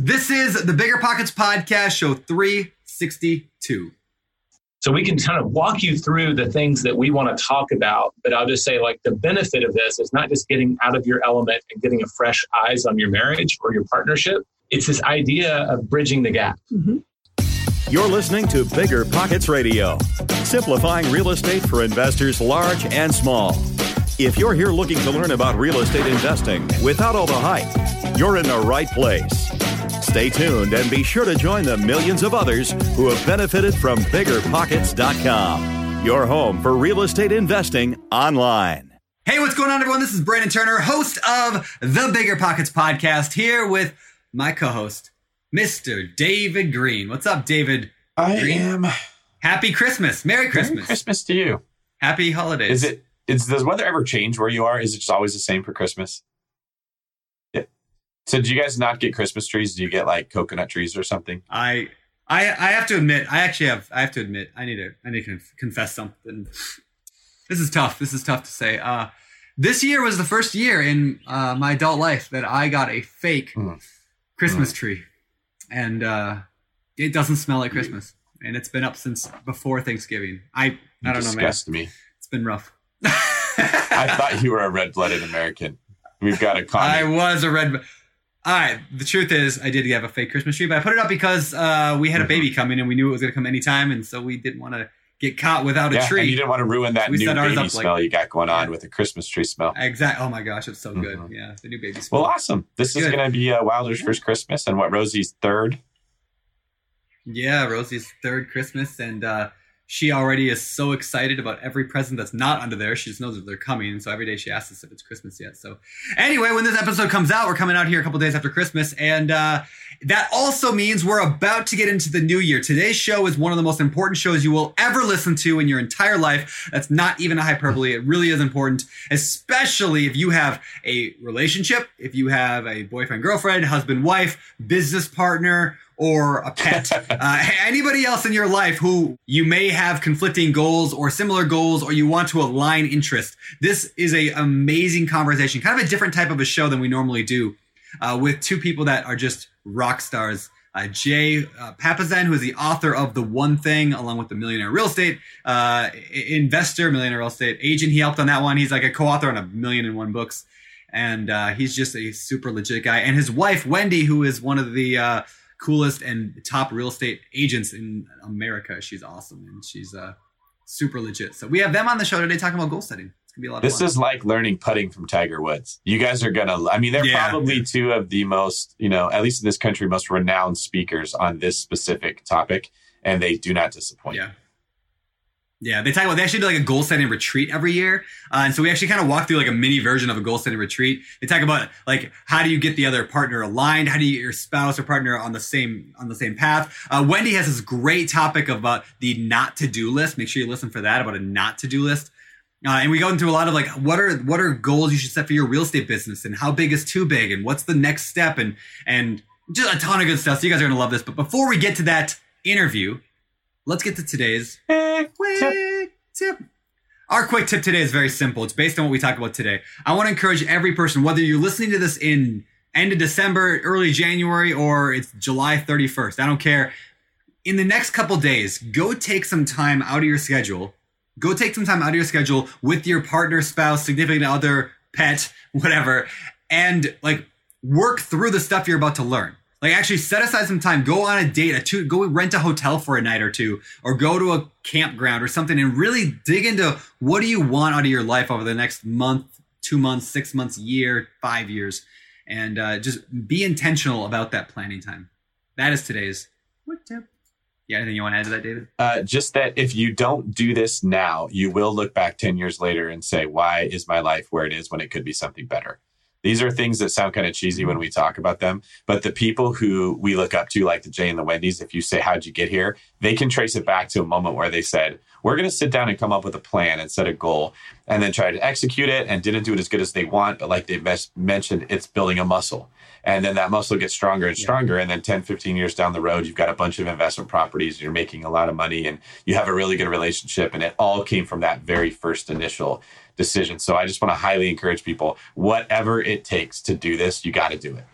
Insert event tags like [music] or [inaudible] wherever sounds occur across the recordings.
This is the Bigger Pockets Podcast, show 362. So we can kind of walk you through the things that we want to talk about, but I'll just say like the benefit of this is not just getting out of your element and getting a fresh eyes on your marriage or your partnership. It's this idea of bridging the gap. Mm-hmm. You're listening to Bigger Pockets Radio, simplifying real estate for investors large and small. If you're here looking to learn about real estate investing without all the hype, you're in the right place. Stay tuned and be sure to join the millions of others who have benefited from biggerpockets.com, your home for real estate investing online. Hey, what's going on, everyone? This is Brandon Turner, host of the Bigger Pockets podcast, here with my co host, Mr. David Greene. What's up, David? I Green? am. Happy Christmas. Merry Christmas. Merry Christmas to you. Happy holidays. Is it? Is does weather ever change where you are? Is it just always the same for Christmas? So, do you guys not get Christmas trees? Do you get like coconut trees or something? I I I have to admit, I actually have I have to admit, I need to I need to confess something. This is tough. This is tough to say. Uh this year was the first year in uh, my adult life that I got a fake Mm. Christmas tree. And uh it doesn't smell like Christmas. And it's been up since before Thanksgiving. I I don't know, man. me. It's been rough. I thought you were a red-blooded American. We've got a [laughs] comment. I was a red. All right. The truth is, I did have a fake Christmas tree, but I put it up because uh, we had a Mhm. baby coming and we knew it was going to come anytime, and so we didn't want to get caught without a yeah, tree. and you didn't want to ruin that We new baby like- smell you got going on Yeah. with the Christmas tree smell. Exactly. Oh my gosh, it's so good. Mhm. Yeah, the new baby. Smell. Well, awesome. This is going to be uh, Wilder's first Christmas and what Rosie's third. yeah, Rosie's third Christmas, and uh, she already is so excited about every present that's not under there. She just knows that they're coming, and so every day she asks us if it's Christmas yet. So, anyway, when this episode comes out, we're coming out here a couple days after Christmas, and uh, that also means we're about to get into the new year. Today's show is one of the most important shows you will ever listen to in your entire life. That's not even a hyperbole. It really is important, especially if you have a relationship, if you have a boyfriend, girlfriend, husband, wife, business partner, or a pet. [laughs] uh, anybody else in your life who you may have conflicting goals or similar goals, or you want to align interest. This is a amazing conversation, kind of a different type of a show than we normally do, uh, with two people that are just rock stars. Uh, Jay uh, Papasan, who is the author of The One Thing, along with the Millionaire Real Estate uh, Investor, Millionaire Real Estate Agent. He helped on that one. He's like a co-author on a million and one books, and uh, he's just a super legit guy. And his wife Wendy, who is one of the uh, coolest and top real estate agents in America. She's awesome and she's uh, super legit. So we have them on the show today talking about goal setting. It's gonna be a lot of This is like learning putting from Tiger Woods. You guys are gonna. I mean, they're Yeah. probably two of the most, you know, at least in this country, most renowned speakers on this specific topic, and they do not disappoint. Yeah. Yeah, they talk about they actually do like a goal setting retreat every year, uh, and so we actually kind of walk through like a mini version of a goal setting retreat. They talk about like how do you get the other partner aligned, how do you get your spouse or partner on the same on the same path. Uh, Wendy has this great topic about the not to do list. Make sure you listen for that about a not to do list. Uh, and we go into a lot of like what are what are goals you should set for your real estate business and how big is too big and what's the next step and and just a ton of good stuff. So you guys are gonna love this. But before we get to that interview, let's get to today's eh, quick tip. Our quick tip today is very simple. It's based on what we talk about today. I want to encourage every person, whether you're listening to this in end of December, early January, or it's July 31st, I don't care. In the next couple days, go take some time out of your schedule. Go take some time out of your schedule with your partner, spouse, significant other, pet, [laughs] whatever, and like work through the stuff you're about to learn. Like actually set aside some time, go on a date, a two, go rent a hotel for a night or two, or go to a campground or something and really dig into what do you want out of your life over the next month, two months, six months, year, five years, and uh, just be intentional about that planning time. That is today's quick tip. Yeah, anything you want to add to that, David? Uh, just that if you don't do this now, you will look back 10 years later and say, why is my life where it is when it could be something better? These are things that sound kind of cheesy when mm-hmm. we talk about them, but the people who we look up to, like the Jay and the Wendy's, if you say, How'd you get here? They can trace it back to a moment where they said, We're going to sit down and come up with a plan and set a goal and then try to execute it and didn't do it as good as they want. But like they mes- mentioned, it's building a muscle. And then that muscle gets stronger and Yeah. stronger. And then 10, 15 years down the road, you've got a bunch of investment properties, you're making a lot of money, and you have a really good relationship. And it all came from that very first initial decision. So I just want to highly encourage people whatever it takes to do this, you got to do it.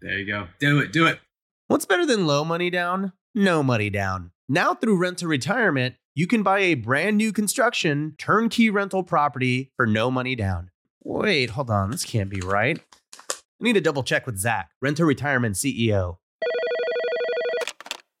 There you go. Do it. Do it. What's better than low money down? No money down. Now through Rent to Retirement, you can buy a brand new construction turnkey rental property for no money down. Wait, hold on. This can't be right. I need to double check with Zach, Rent to Retirement CEO.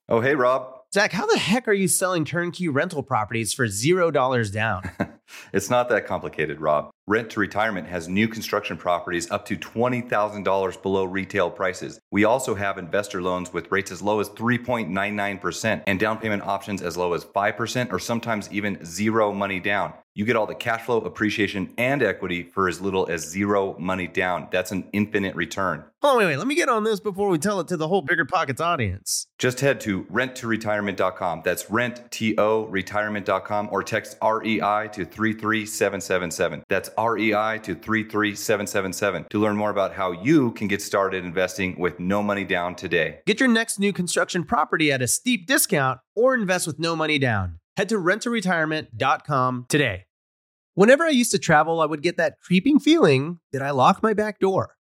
Oh, hey, Rob. Zach, how the heck are you selling turnkey rental properties for $0 down? [laughs] it's not that complicated, Rob. Rent to Retirement has new construction properties up to $20,000 below retail prices. We also have investor loans with rates as low as 3.99% and down payment options as low as 5% or sometimes even zero money down. You get all the cash flow, appreciation, and equity for as little as zero money down. That's an infinite return. Oh, wait, wait. Let me get on this before we tell it to the whole Bigger Pockets audience. Just head to renttoretirement.com. That's rent-to retirement.com or text REI to 33777. That's REI to 33777 to learn more about how you can get started investing with no money down today. Get your next new construction property at a steep discount or invest with no money down. Head to renttoretirement.com today. Whenever I used to travel, I would get that creeping feeling that I locked my back door.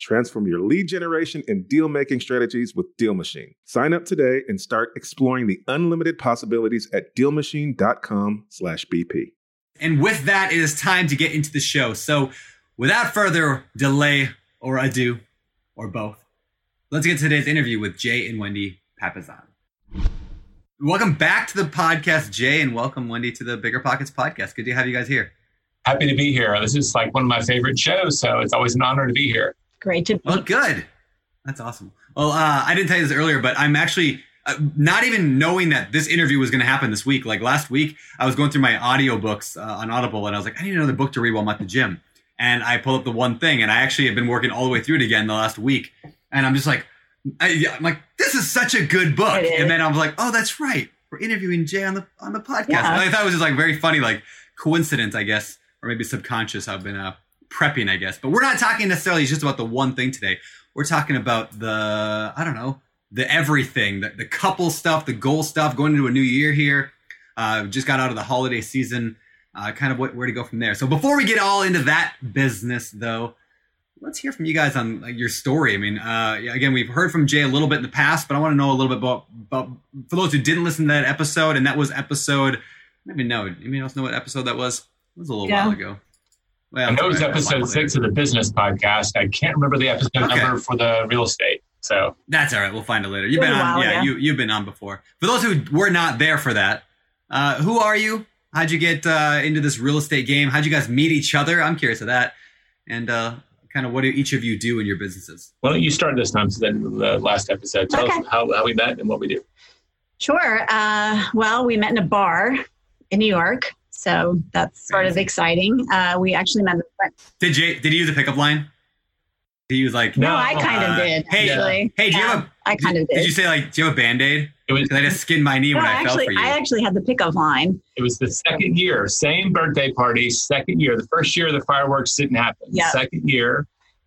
Transform your lead generation and deal making strategies with Deal Machine. Sign up today and start exploring the unlimited possibilities at dealmachine.com/bp. And with that, it is time to get into the show. So, without further delay or ado, or both, let's get to today's interview with Jay and Wendy Papasan. Welcome back to the podcast, Jay, and welcome, Wendy, to the Bigger Pockets podcast. Good to have you guys here. Happy to be here. This is like one of my favorite shows, so it's always an honor to be here. Great to be. Well, good. That's awesome. Well, uh, I didn't tell you this earlier, but I'm actually uh, not even knowing that this interview was going to happen this week. Like last week, I was going through my audiobooks uh, on Audible, and I was like, I need another book to read while I'm at the gym. And I pulled up the one thing, and I actually have been working all the way through it again the last week. And I'm just like, I, am like, this is such a good book. And then I'm like, oh, that's right. We're interviewing Jay on the on the podcast. Yeah. I thought it was just like very funny, like coincidence, I guess, or maybe subconscious. I've been uh, prepping, I guess. But we're not talking necessarily just about the one thing today. We're talking about the, I don't know, the everything, the, the couple stuff, the goal stuff, going into a new year here. Uh, just got out of the holiday season, uh, kind of what, where to go from there. So before we get all into that business, though, let's hear from you guys on like, your story. I mean, uh, again, we've heard from Jay a little bit in the past, but I want to know a little bit about, about for those who didn't listen to that episode, and that was episode. Maybe know. Anybody else know what episode that was? It was a little yeah. while ago. Well, I know it's episode six of the business podcast. I can't remember the episode okay. number for the real estate. So that's all right. We'll find it later. You've been on, while, yeah, yeah, You you've been on before. For those who were not there for that, uh, who are you? How'd you get uh, into this real estate game? How'd you guys meet each other? I'm curious of that. And uh, kind of what do each of you do in your businesses? Why don't you start this time? So then the last episode, tell Okay. us how, how we met and what we do. Sure. Uh, well, we met in a bar in New York. So that's sort of exciting. Uh, we actually met. Did you Did he use a pickup line? Did he was like, No, I kind of uh, did. hey, actually. hey, do you Yeah, have a- I kind of Did did. you say like, do you have a band aid? It was Because I just skinned my knee no, when I actually, fell for you. I actually had the pickup line. it was the second year, same birthday party, second year. The first year the fireworks didn't happen. Yeah. Second year,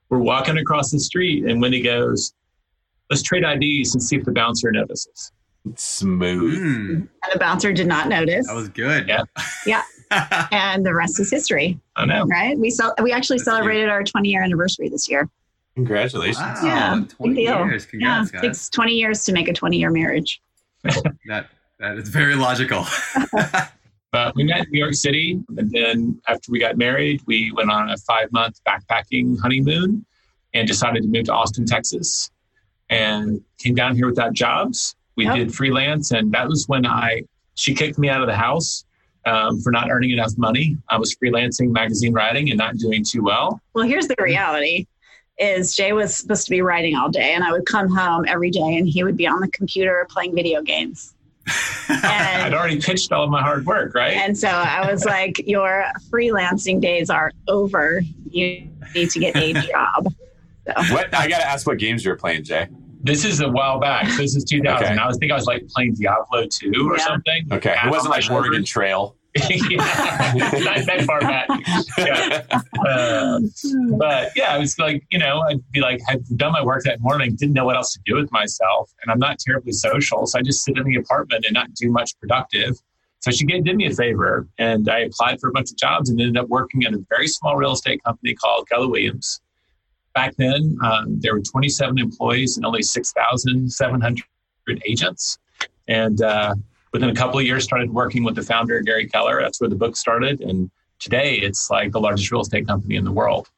we're walking across the street, and Wendy goes, "Let's trade IDs and see if the bouncer notices." Smooth. Mm, And the bouncer did not notice. that was good. Yeah. Yeah. [laughs] and the rest is history, I know. right? We cel- we actually That's celebrated our 20 year anniversary this year. Congratulations. Wow, Yeah, big 20 deal. years. Congrats, yeah, it takes 20 years to make a 20 year marriage. [laughs] That that is very logical. [laughs] But we met in New York City, and then after we got married, we went on a five month backpacking honeymoon and decided to move to Austin, Texas, and came down here without jobs. We Yep. did freelance, and that was when I she kicked me out of the house um, for not earning enough money. I was freelancing, magazine writing, and not doing too well. Well, here's the reality is Jay was supposed to be writing all day and I would come home every day and he would be on the computer playing video games. [laughs] I'd already pitched all of my hard work, right? and so I was like, your freelancing days are over. You need to get a [laughs] job. So, What I gotta ask what games you were playing, Jay. This is a while back. So this is 2000. Okay. I was think I was like playing Diablo 2 or Yeah. something. Okay. It wasn't like my Oregon server. Trail. [laughs] yeah, not that far back. Yeah. Uh, but yeah, I was like, you know, I'd be like, I'd done my work that morning, didn't know what else to do with myself. And I'm not terribly social. So I just sit in the apartment and not do much productive. So she did me a favor and I applied for a bunch of jobs and ended up working at a very small real estate company called Keller Williams. Back then, um, there were 27 employees and only 6,700 agents. And uh, within a couple of years started working with the founder gary keller that's where the book started and today it's like the largest real estate company in the world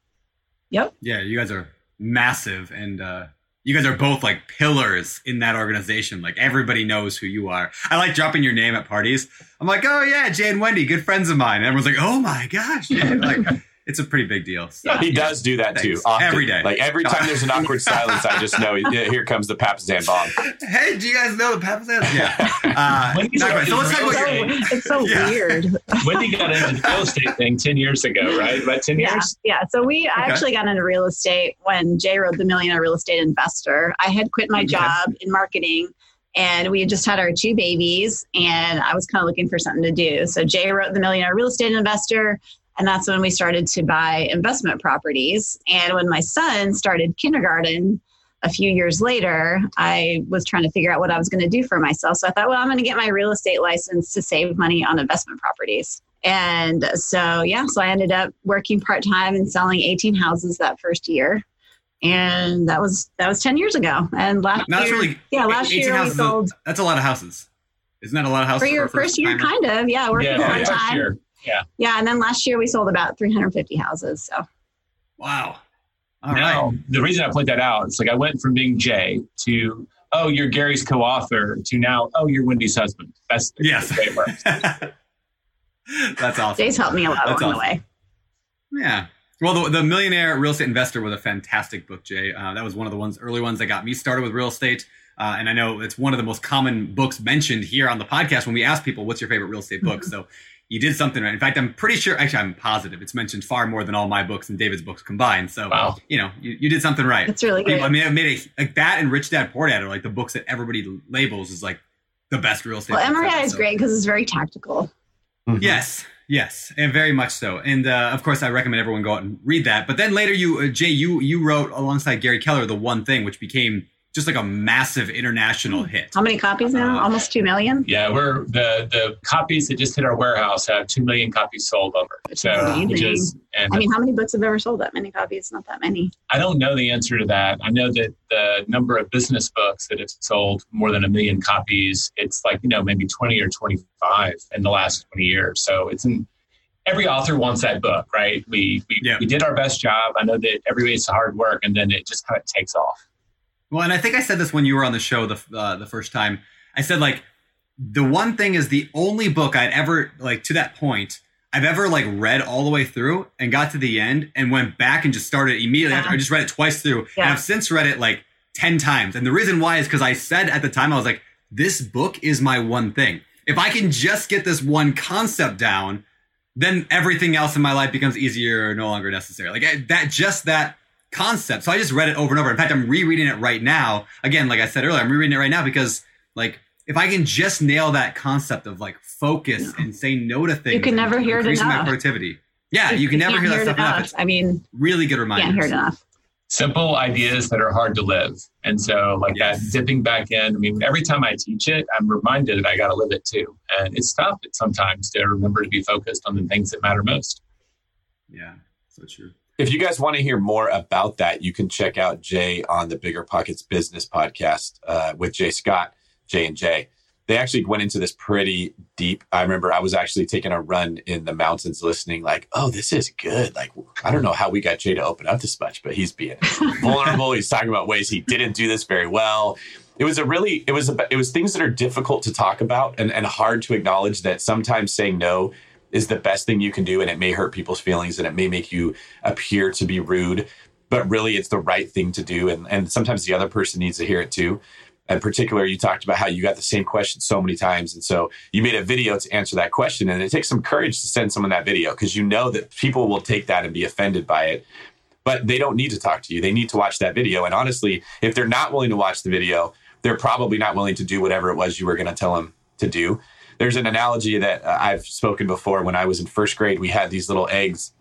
Yep. yeah, you guys are massive, and uh, you guys are both like pillars in that organization. Like everybody knows who you are. I like dropping your name at parties. I'm like, oh yeah, Jay and Wendy, good friends of mine. And everyone's like, oh my gosh, Jay. [laughs] like it's a pretty big deal. So, He does do that too. Often. Every day. Like every time there's an [laughs] awkward silence, I just know yeah, here comes the Papasan bomb. Hey, do you guys know the Papasans? Yeah. Uh, Wendy's not so let's talk about so, your. It's so Yeah. weird. wendy got into the real estate thing [laughs] 10 years ago right about 10 Yeah, years yeah. So we I Okay. actually got into real estate when Jay wrote The Millionaire Real Estate Investor. I had quit my Okay. job in marketing and we had just had our two babies and I was kind of looking for something to do. So Jay wrote The Millionaire Real Estate Investor and that's when we started to buy investment properties. And when my son started kindergarten a few years later, I was trying to figure out what I was going to do for myself. So I thought, well, I'm going to get my real estate license to save money on investment properties. And so, yeah, so I ended up working part time and selling 18 houses that first year. And that was that was 10 years ago. And last No, that's year, really yeah, last year we houses. sold That's a lot of houses. Isn't that a lot of houses for your a first year, first-timer? kind of. Yeah, working yeah, part last time. Year Yeah, and then last year we sold about 350 houses. So Wow. All right. now the reason i point that out it's like i went from being jay to oh you're gary's co-author to now oh you're wendy's husband that's the Yes. way it works [laughs] That's awesome. Jay's helped me a lot That's along the way. Yeah. Well, the, the Millionaire Real Estate Investor was a fantastic book, Jay. Uh, that was one of the ones, early ones that got me started with real estate. Uh, and I know it's one of the most common books mentioned here on the podcast when we ask people, what's your favorite real estate book? [laughs] So you did something right. In fact, I'm pretty sure, actually, I'm positive it's mentioned far more than all my books and David's books combined. So, Wow. you know, you, you did something right. It's really People, I mean, I made a, like that and Rich Dad Poor Dad are like the books that everybody labels as like the best real estate. Well, MRI is So- great because it's very tactical. Yes, yes, and very much so. And uh, of course, I recommend everyone go out and read that. But then later, you, uh, Jay, you you wrote alongside Gary Keller the One Thing, which became just like a massive international hit. How many copies now? Uh, Almost two million. yeah we're the the copies that just hit our warehouse have 2 million copies sold over so amazing. which is and I mean, how many books have ever sold that many copies? Not that many. I don't know the answer to that. I know that the number of business books that have sold more than a million copies, it's like, you know, maybe 20 or 25 in the last 20 years. So it's in every author wants that book, right? We we, Yeah. we did our best job. I know that everybody's hard work and then it just kind of takes off. Well, and I think I said this when you were on the show the uh, the first time. I said like the one thing is the only book I'd ever like to that point I've ever like read all the way through and got to the end and went back and just started immediately. After, I just read it twice through, Yeah. and I've since read it like ten times. And the reason why is because I said at the time I was like, "This book is my one thing. If I can just get this one concept down, then everything else in my life becomes easier or no longer necessary." Like I- that, just that concept. So I just read it over and over. In fact, I'm rereading it right now. Again, like I said earlier, I'm rereading it right now because like if I can just nail that concept of like focus and say no to things, You can never hear it increasing my enough. productivity. Yeah, you can never can't hear that it stuff enough. It's I mean, really good you reminder. can't hear it enough. simple ideas that are hard to live. And so, like Yes. that dipping back in, I mean, every time I teach it, I'm reminded that I got to live it too. And it's tough at sometimes to remember to be focused on the things that matter most. Yeah, so true. If you guys want to hear more about that, you can check out Jay on the Bigger Pockets Business Podcast uh, with Jay Scott, Jay and Jay. They actually went into this pretty deep. I remember I was actually taking a run in the mountains, listening, like, "Oh, this is good." Like, I don't know how we got Jay to open up this much, but he's being [laughs] vulnerable. he's talking about ways he didn't do this very well. It was a really, it was a, it was things that are difficult to talk about and, and hard to acknowledge. That sometimes saying no is the best thing you can do, and it may hurt people's feelings, and it may make you appear to be rude, but really it's the right thing to do. And and sometimes the other person needs to hear it too. In particular, you talked about how you got the same question so many times. And so you made a video to answer that question. And it takes some courage to send someone that video because you know that people will take that and be offended by it. But they don't need to talk to you. They need to watch that video. And honestly, if they're not willing to watch the video, they're probably not willing to do whatever it was you were going to tell them to do. There's an analogy that uh, I've spoken before. When I was in first grade, we had these little eggs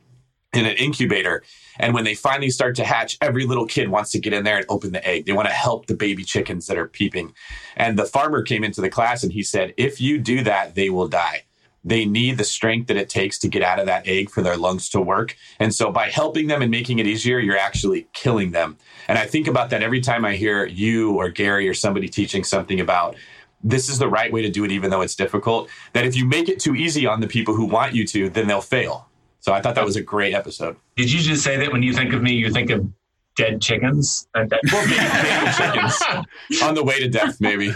in an incubator. And when they finally start to hatch, every little kid wants to get in there and open the egg. They want to help the baby chickens that are peeping. And the farmer came into the class and he said, If you do that, they will die. They need the strength that it takes to get out of that egg for their lungs to work. And so by helping them and making it easier, you're actually killing them. And I think about that every time I hear you or Gary or somebody teaching something about this is the right way to do it, even though it's difficult. That if you make it too easy on the people who want you to, then they'll fail. So I thought that was a great episode. Did you just say that when you think of me, you think of dead chickens? And that- Well, maybe, maybe chickens [laughs] on the way to death, maybe. [laughs]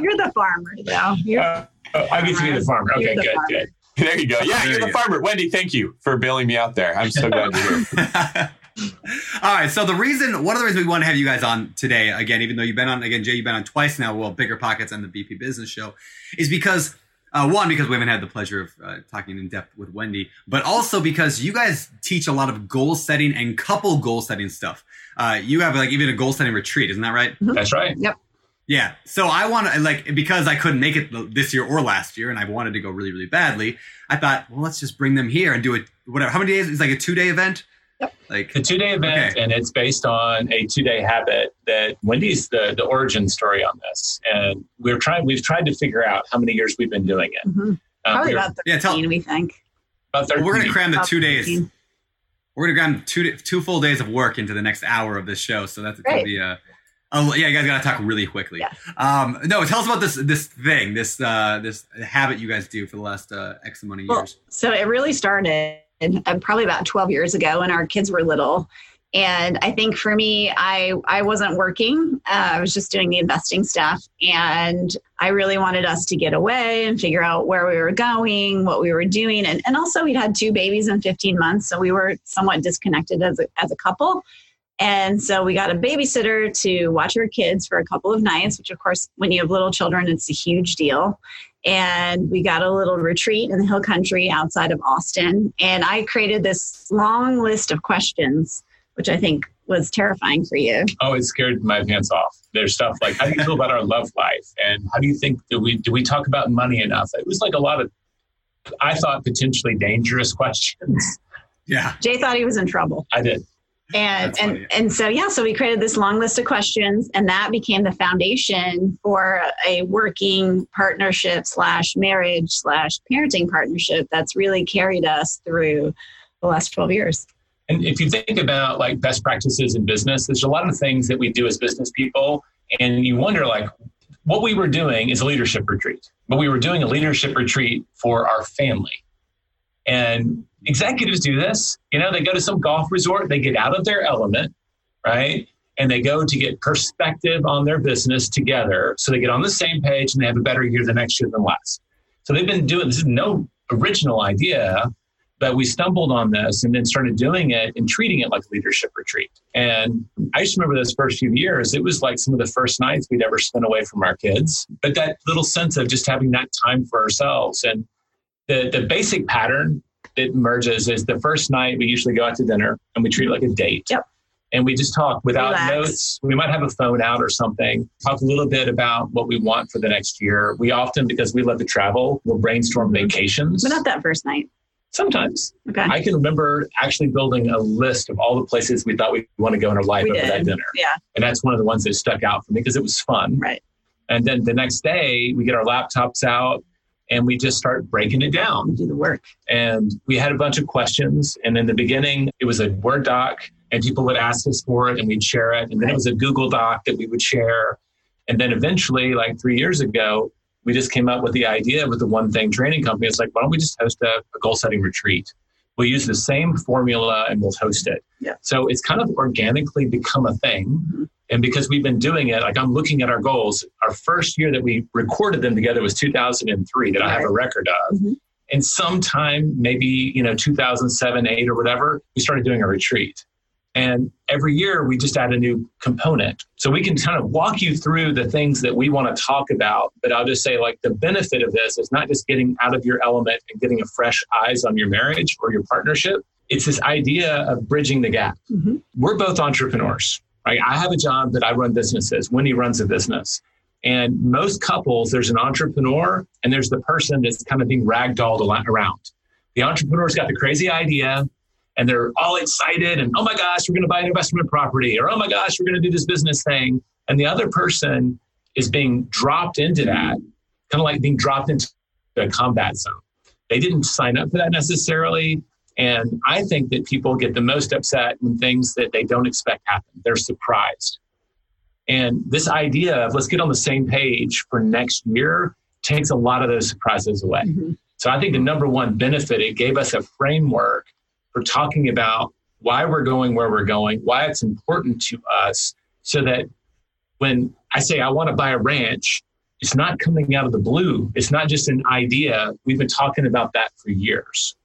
You're the farmer, though. You're, Uh, oh, I get to be the farmer. Okay, the good, farmer. good. There you go. Yeah, There you're the go. farmer. Wendy, thank you for bailing me out there. I'm so glad you're here. [laughs] All right. So the reason, one of the reasons we want to have you guys on today, again, even though you've been on, again, Jay, you've been on twice now, well, Bigger Pockets and the BP Business Show, is because uh, one, because we haven't had the pleasure of uh, talking in depth with Wendy, but also because you guys teach a lot of goal setting and couple goal setting stuff. Uh, you have like even a goal setting retreat, isn't that right? That's right. Yep. Yeah. So I want to like because I couldn't make it this year or last year, and I wanted to go really, really badly. I thought, well, let's just bring them here and do it. Whatever. How many days? It's like a two day event. Yep. Like It's a two day event, Okay. and it's based on a two day habit that Wendy's the, the origin story on this. And we're trying, we've tried to figure out how many years we've been doing it. Mhm. Um, Probably we're about 13, Yeah, tell- we think. about thirteen. we're gonna cram the About two days. 13. We're gonna cram two two full days of work into the next hour of this show. So that's gonna be a. Oh yeah, you guys gotta talk really quickly. Yeah. Um, no, tell us about this this thing, this uh, this habit you guys do for the last uh, X amount of Well, years. so it really started uh, probably about 12 years ago when our kids were little. And I think for me, I I wasn't working. Uh, I was just doing the investing stuff, and I really wanted us to get away and figure out where we were going, what we were doing, and and also we'd had two babies in 15 months, so we were somewhat disconnected as a as a couple. And so we got a babysitter to watch our kids for a couple of nights, which of course, when you have little children, it's a huge deal and we got a little retreat in the hill country outside of Austin. And I created this long list of questions, which I think was terrifying for you. Oh, it scared my pants off. There's stuff like, how do you feel about our love life? And how do you think, do we, do we talk about money enough? It was like a lot of, I thought, potentially dangerous questions. Yeah. Jay thought he was in trouble. I did. And and and so yeah, so we created this long list of questions, and that became the foundation for a working partnership slash marriage slash parenting partnership that's really carried us through the last twelve years. And if you think about like best practices in business, there's a lot of things that we do as business people, and you wonder like what we were doing is a leadership retreat, but we were doing a leadership retreat for our family. And executives do this. You know, they go to some golf resort, they get out of their element, right? And they go to get perspective on their business together so they get on the same page and they have a better year the next year than last. So they've been doing this is no original idea, but we stumbled on this and then started doing it and treating it like a leadership retreat. And I just remember those first few years, it was like some of the first nights we'd ever spent away from our kids. But that little sense of just having that time for ourselves. And the, the basic pattern that emerges is the first night we usually go out to dinner and we treat it like a date. Yep. And we just talk without Relax. notes. We might have a phone out or something, talk a little bit about what we want for the next year. We often, because we love to travel, we'll brainstorm mm-hmm. vacations. But not that first night. Sometimes. Okay. I can remember actually building a list of all the places we thought we want to go in our life We over did. that dinner. yeah. And that's one of the ones that stuck out for me because it was fun. Right. And then the next day, we get our laptops out and we just start breaking it down. Do the work. And we had a bunch of questions. And in the beginning, it was a Word doc, and people would ask us for it, and we'd share it. And then it was a Google doc that we would share. And then eventually, like three years ago, we just came up with the idea with the One Thing Training Company. It's like, why don't we just host a, a goal setting retreat? We'll use the same formula and we'll host it. Yeah. So it's kind of organically become a thing. Mhm. And because we've been doing it, like I'm looking at our goals, our first year that we recorded them together was 2003 that I have a record of. Mhm. And sometime, maybe, you know, 2007, 8 or whatever, we started doing a retreat. And every year we just add a new component. So we can kind of walk you through the things that we want to talk about. But I'll just say, like, the benefit of this is not just getting out of your element and getting a fresh eyes on your marriage or your partnership. It's this idea of bridging the gap. Mhm. We're both entrepreneurs, right? I have a job that I run businesses. Wendy runs a business. And most couples, there's an entrepreneur and there's the person that's kind of being ragdolled around. The entrepreneur's got the crazy idea and they're all excited and, oh my gosh, we're going to buy an investment property or, oh my gosh, we're going to do this business thing. And the other person is being dropped into that, kind of like being dropped into a combat zone. They didn't sign up for that necessarily. And I think that people get the most upset when things that they don't expect happen. They're surprised. And this idea of let's get on the same page for next year takes a lot of those surprises away. Mhm. So I think the number one benefit, it gave us a framework for talking about why we're going where we're going, why it's important to us, so that when I say I want to buy a ranch, it's not coming out of the blue. It's not just an idea. We've been talking about that for years.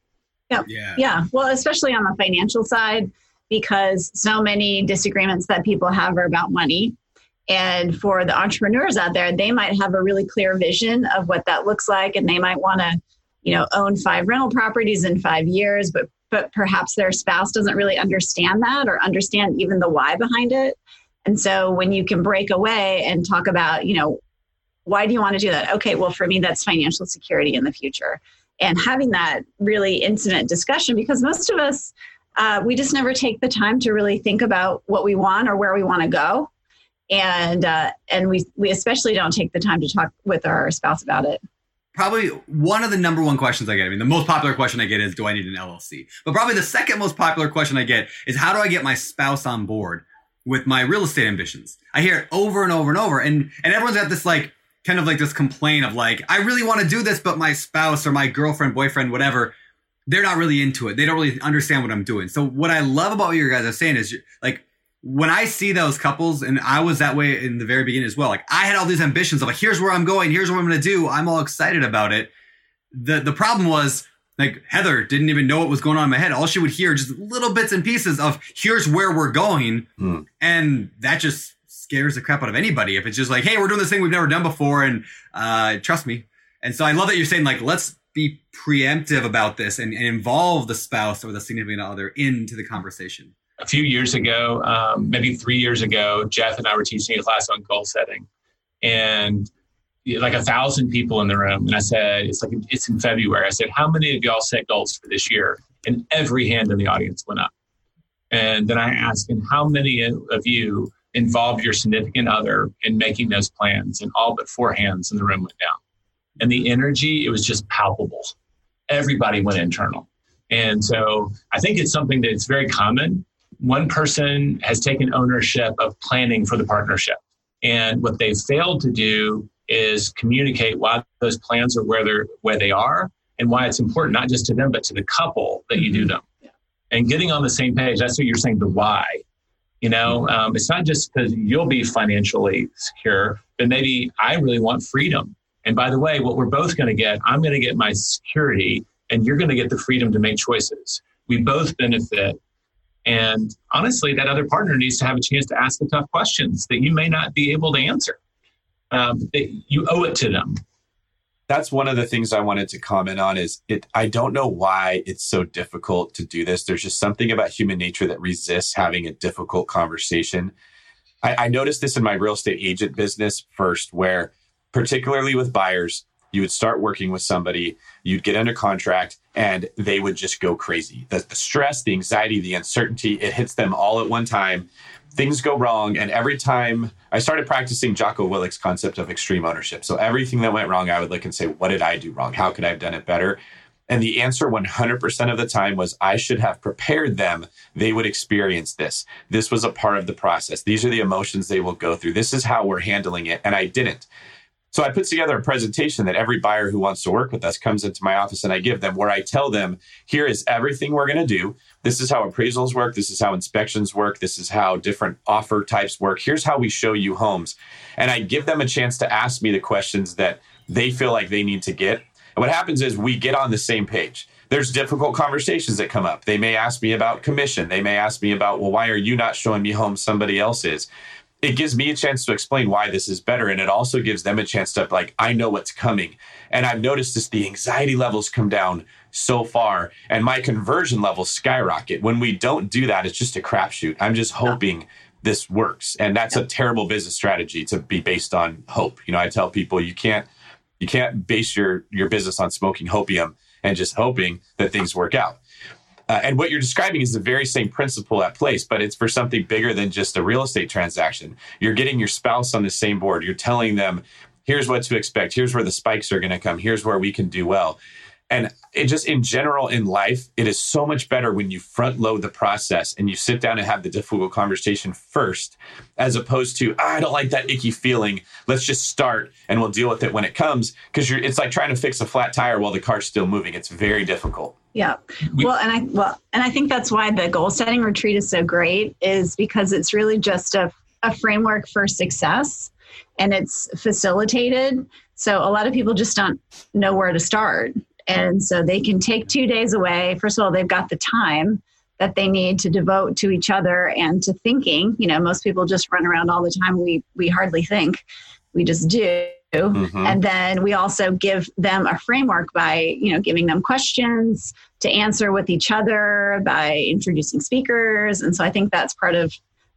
Yeah. Yeah. Well, especially on the financial side, because so many disagreements that people have are about money. And for the entrepreneurs out there, they might have a really clear vision of what that looks like, and they might want to, you know, own five rental properties in five years, but but perhaps their spouse doesn't really understand that or understand even the why behind it. And so when you can break away and talk about, you know, why do you want to do that? Okay, well, for me, that's financial security in the future. And having that really intimate discussion, because most of us, uh, we just never take the time to really think about what we want or where we want to go. And uh, and we we especially don't take the time to talk with our spouse about it. Probably one of the number one questions I get. I mean, the most popular question I get is, do I need an LLC? But probably the second most popular question I get is, how do I get my spouse on board with my real estate ambitions? I hear it over and over and over. And, and everyone's got this like, kind of like this complaint of like, I really want to do this, but my spouse or my girlfriend, boyfriend, whatever, they're not really into it. They don't really understand what I'm doing. So what I love about what you guys are saying is like, when I see those couples, and I was that way in the very beginning as well, like I had all these ambitions of like, here's where I'm going, here's what I'm going to do. I'm all excited about it. The the problem was like Heather didn't even know what was going on in my head. All she would hear just little bits and pieces of here's where we're going, Hmm. and that just scares the crap out of anybody. If it's just like, hey, we're doing this thing we've never done before, and uh, trust me. And so I love that you're saying like, let's be preemptive about this and, and involve the spouse or the significant other into the conversation. A few years ago, um, maybe three years ago, Jeff and I were teaching a class on goal setting, and like a thousand people in the room. And I said, "It's like it's in February." I said, "How many of y'all set goals for this year?" And every hand in the audience went up. And then I asked, "And how many of you involved your significant other in making those plans?" And all but four hands in the room went down. And the energy, it was just palpable. Everybody went internal. And so I think it's something that's very common one person has taken ownership of planning for the partnership. And what they've failed to do is communicate why those plans are where they're where they are and why it's important not just to them but to the couple that you do them. And getting on the same page. That's what you're saying. The why. You know, um, it's not just because you'll be financially secure, but maybe I really want freedom. And by the way, what we're both going to get, I'm going to get my security and you're going to get the freedom to make choices. We both benefit. And honestly, that other partner needs to have a chance to ask the tough questions that you may not be able to answer. Um, you owe it to them. That's one of the things I wanted to comment on is it I don't know why it's so difficult to do this. There's just something about human nature that resists having a difficult conversation. I, I noticed this in my real estate agent business first, where particularly with buyers, you would start working with somebody, you'd get under contract, and they would just go crazy. The, the, stress, the anxiety, the uncertainty, it hits them all at one time. Things go wrong. And every time I started practicing Jocko Willink's concept of extreme ownership. So everything that went wrong, I would look and say, what did I do wrong? How could I have done it better? And the answer 100% of the time was I should have prepared them. They would experience this. This was a part of the process. These are the emotions they will go through. This is how we're handling it. And I didn't. So I put together a presentation that every buyer who wants to work with us comes into my office and I give them where I tell them, here is everything we're going to do. This is how appraisals work. This is how inspections work. This is how different offer types work. Here's how we show you homes. And I give them a chance to ask me the questions that they feel like they need to get. And what happens is we get on the same page. There's difficult conversations that come up. They may ask me about commission. They may ask me about, well, why are you not showing me homes somebody else is? It gives me a chance to explain why this is better and it also gives them a chance to like i know what's coming. And i've noticed this the anxiety levels come down so far and my conversion levels skyrocket. When we don't do that it's just a crapshoot. I'm just hoping this works and that's a terrible business strategy to be based on hope. You know i tell people you can't you can't base your your business on smoking hopium and just hoping that things work out uh, and what you're describing is the very same principle at place, but it's for something bigger than just a real estate transaction. You're getting your spouse on the same board. You're telling them, here's what to expect. Here's where the spikes are going to come. Here's where we can do well. And it just in general in life, it is so much better when you front load the process and you sit down and have the difficult conversation first, as opposed to, oh, I don't like that icky feeling. Let's just start and we'll deal with it when it comes. Because it's like trying to fix a flat tire while the car's still moving. It's very difficult. Yeah. Well, and I well, and I think that's why the goal setting retreat is so great is because it's really just a, a framework for success and it's facilitated. So a lot of people just don't know where to start. And so they can take two days away. First of all, they've got the time that they need to devote to each other and to thinking. You know, most people just run around all the time. We we hardly think. We just do. Mm-hmm. And then we also give them a framework by, you know, giving them questions to answer with each other by introducing speakers. And so I think that's part of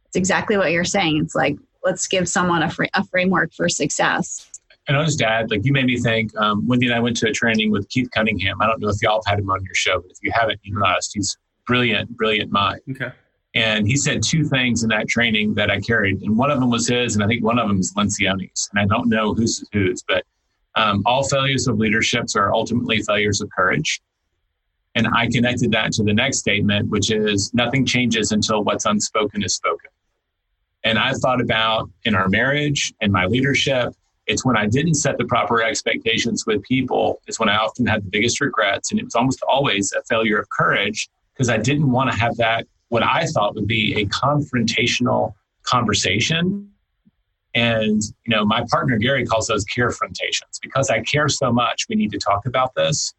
it's exactly what you're saying. It's like let's give someone a, fr- a framework for success. And I'll just add, like you made me think. Um, Wendy and I went to a training with Keith Cunningham. I don't know if y'all have had him on your show, but if you haven't, you must. He's brilliant, brilliant mind. Okay. And he said two things in that training that I carried, and one of them was his, and I think one of them is Lencioni's, and I don't know who's whose, but um, all failures of leaderships are ultimately failures of courage. And I connected that to the next statement, which is nothing changes until what's unspoken is spoken. And I thought about in our marriage and my leadership it's when I didn't set the proper expectations with people, it's when I often had the biggest regrets. And it was almost always a failure of courage because I didn't want to have that, what I thought would be a confrontational conversation. And, you know, my partner Gary calls those care frontations because I care so much. We need to talk about this.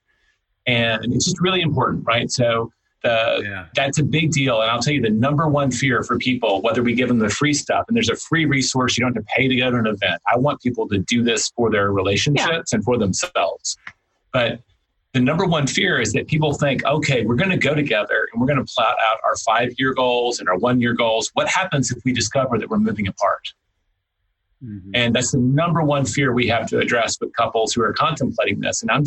And it's just really important, right? So the, yeah. That's a big deal. And I'll tell you the number one fear for people, whether we give them the free stuff and there's a free resource, you don't have to pay to go to an event. I want people to do this for their relationships yeah. and for themselves. But the number one fear is that people think, okay, we're going to go together and we're going to plot out our five year goals and our one year goals. What happens if we discover that we're moving apart? Mm-hmm. And that's the number one fear we have to address with couples who are contemplating this. And I'm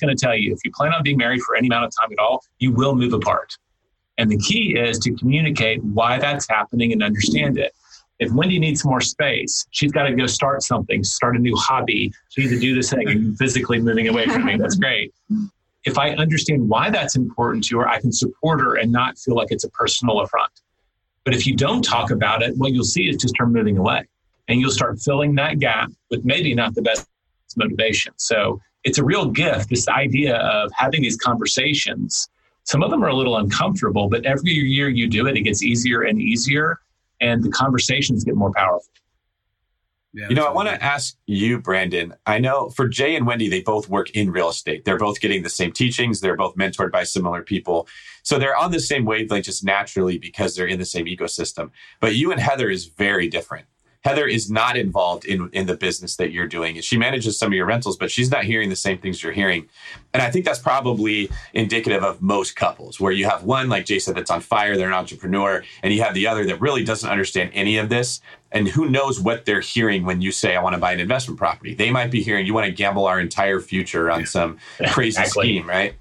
going to tell you if you plan on being married for any amount of time at all, you will move apart. And the key is to communicate why that's happening and understand it. If Wendy needs more space, she's got to go start something, start a new hobby. She needs to do this thing and physically moving away from me. That's great. If I understand why that's important to her, I can support her and not feel like it's a personal affront. But if you don't talk about it, what you'll see is just her moving away. And you'll start filling that gap with maybe not the best motivation. So it's a real gift, this idea of having these conversations. Some of them are a little uncomfortable, but every year you do it, it gets easier and easier, and the conversations get more powerful. Yeah, You know, I want to ask you, Brandon. I know for Jay and Wendy, they both work in real estate. They're both getting the same teachings. They're both mentored by similar people. So they're on the same wavelength just naturally because they're in the same ecosystem. But you and Heather is very different. Heather is not involved in, in the business that you're doing. She manages some of your rentals, but she's not hearing the same things you're hearing. And I think that's probably indicative of most couples where you have one, like Jay said, that's on fire, they're an entrepreneur, and you have the other that really doesn't understand any of this. And who knows what they're hearing when you say, I want to buy an investment property. They might be hearing, you want to gamble our entire future on some crazy Exactly. scheme, right?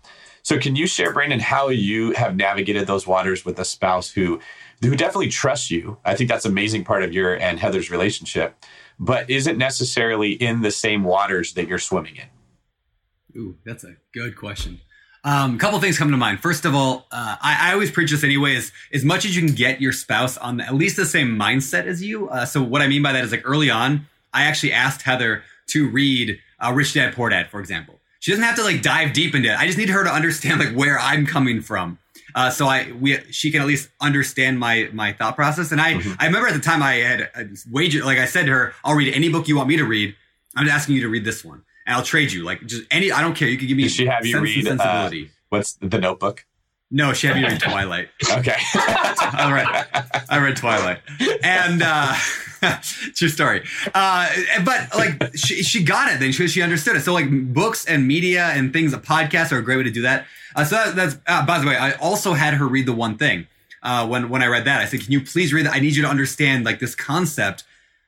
So can you share, Brandon, how you have navigated those waters with a spouse who who definitely trusts you? I think that's an amazing part of your and Heather's relationship, but isn't necessarily in the same waters that you're swimming in. Ooh, that's a good question. Um, a couple things come to mind. First of all, uh, I, I always preach this anyway: is as much as you can get your spouse on at least the same mindset as you. Uh, so what I mean by that is like early on, I actually asked Heather to read uh, Rich Dad Poor Dad, for example. She doesn't have to like dive deep into it. I just need her to understand like where I'm coming from. Uh, so I we she can at least understand my my thought process. And I I remember at the time I had a wager like I said to her, I'll read any book you want me to read. I'm just asking you to read this one, and I'll trade you like just any. I don't care. You can give me. Did she have you read uh, what's the Notebook? No, she had me read Twilight. Okay, [laughs] I read I read Twilight, and uh, [laughs] true story. Uh, but like she she got it then she she understood it. So like books and media and things, podcasts are a great way to do that. Uh, so that, that's uh, by the way, I also had her read the one thing. Uh, when when I read that, I said, "Can you please read that? I need you to understand like this concept."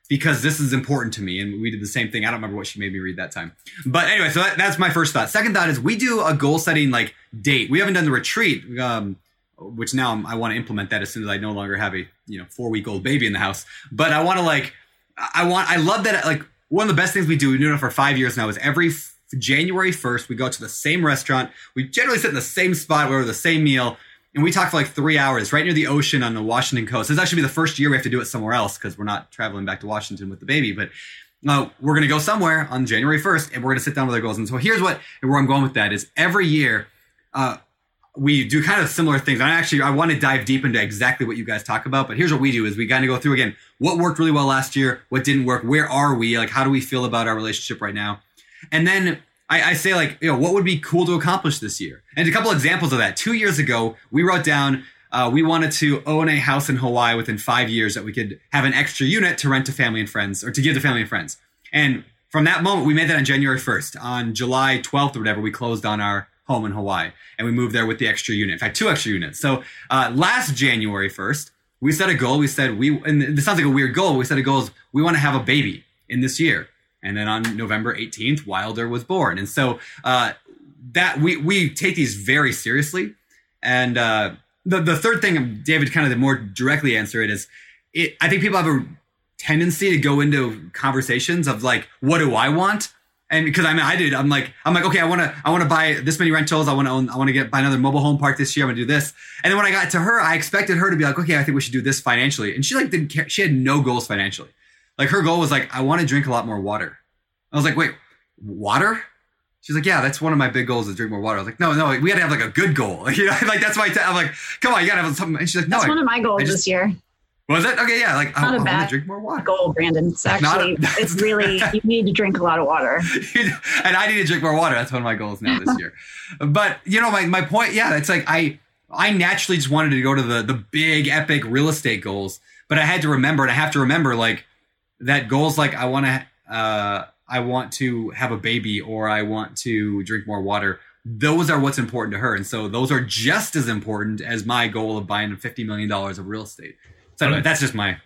Because this is important to me, and we did the same thing. I don't remember what she made me read that time, but anyway, so that, that's my first thought. Second thought is we do a goal setting like date. We haven't done the retreat, um, which now I'm, I want to implement that as soon as I no longer have a you know four week old baby in the house. But I want to like I want I love that like one of the best things we do. We've doing it for five years now. Is every January first we go to the same restaurant. We generally sit in the same spot, we order the same meal, and we talked for like three hours right near the ocean on the Washington coast. This actually be the first year we have to do it somewhere else because we're not traveling back to Washington with the baby, but. Uh, we're going to go somewhere on January 1st and we're going to sit down with our goals. And so here's what, where I'm going with that is every year, uh, we do kind of similar things. And I actually I want to dive deep into exactly what you guys talk about. But here's what we do: is we kind of go through again what worked really well last year, what didn't work, where are we, like how do we feel about our relationship right now, and then I, I say like you know what would be cool to accomplish this year. And a couple examples of that. Two years ago, we wrote down. Uh, we wanted to own a house in Hawaii within five years that we could have an extra unit to rent to family and friends or to give to family and friends. And from that moment, we made that on January 1st. On July 12th or whatever, we closed on our home in Hawaii and we moved there with the extra unit. In fact, two extra units. So uh, last January 1st, we set a goal. We said we, and this sounds like a weird goal. We set a goal is we want to have a baby in this year. And then on November 18th, Wilder was born. And so uh, that we we take these very seriously. And uh, the the third thing, David, kind of the more directly answer it is, it. I think people have a tendency to go into conversations of like, what do I want? And because I mean, I did, I'm like, I'm like, okay, I want to, I want to buy this many rentals. I want to own, I want to get buy another mobile home park this year. I'm gonna do this. And then when I got to her, I expected her to be like, okay, I think we should do this financially. And she like didn't care. She had no goals financially. Like her goal was like, I want to drink a lot more water. I was like, wait, water? She's like, yeah, that's one of my big goals is drink more water. I was like, no, no, we got to have like a good goal. Like, [laughs] you know, like that's why I am like, come on, you got to have something. And she's like, no, That's I- one of my goals just- this year. was it? Okay, yeah, like I, Not a I want bad to drink more water. Goal, Brandon. It's Not a- actually, [laughs] it's really, you need to drink a lot of water. [laughs] and I need to drink more water. That's one of my goals now this year. But you know, my, my point, yeah, it's like I I naturally just wanted to go to the the big epic real estate goals, but I had to remember, and I have to remember like that goals like I want to uh I want to have a baby or I want to drink more water. Those are what's important to her, and so those are just as important as my goal of buying fifty million dollars of real estate. So anyway, that's just my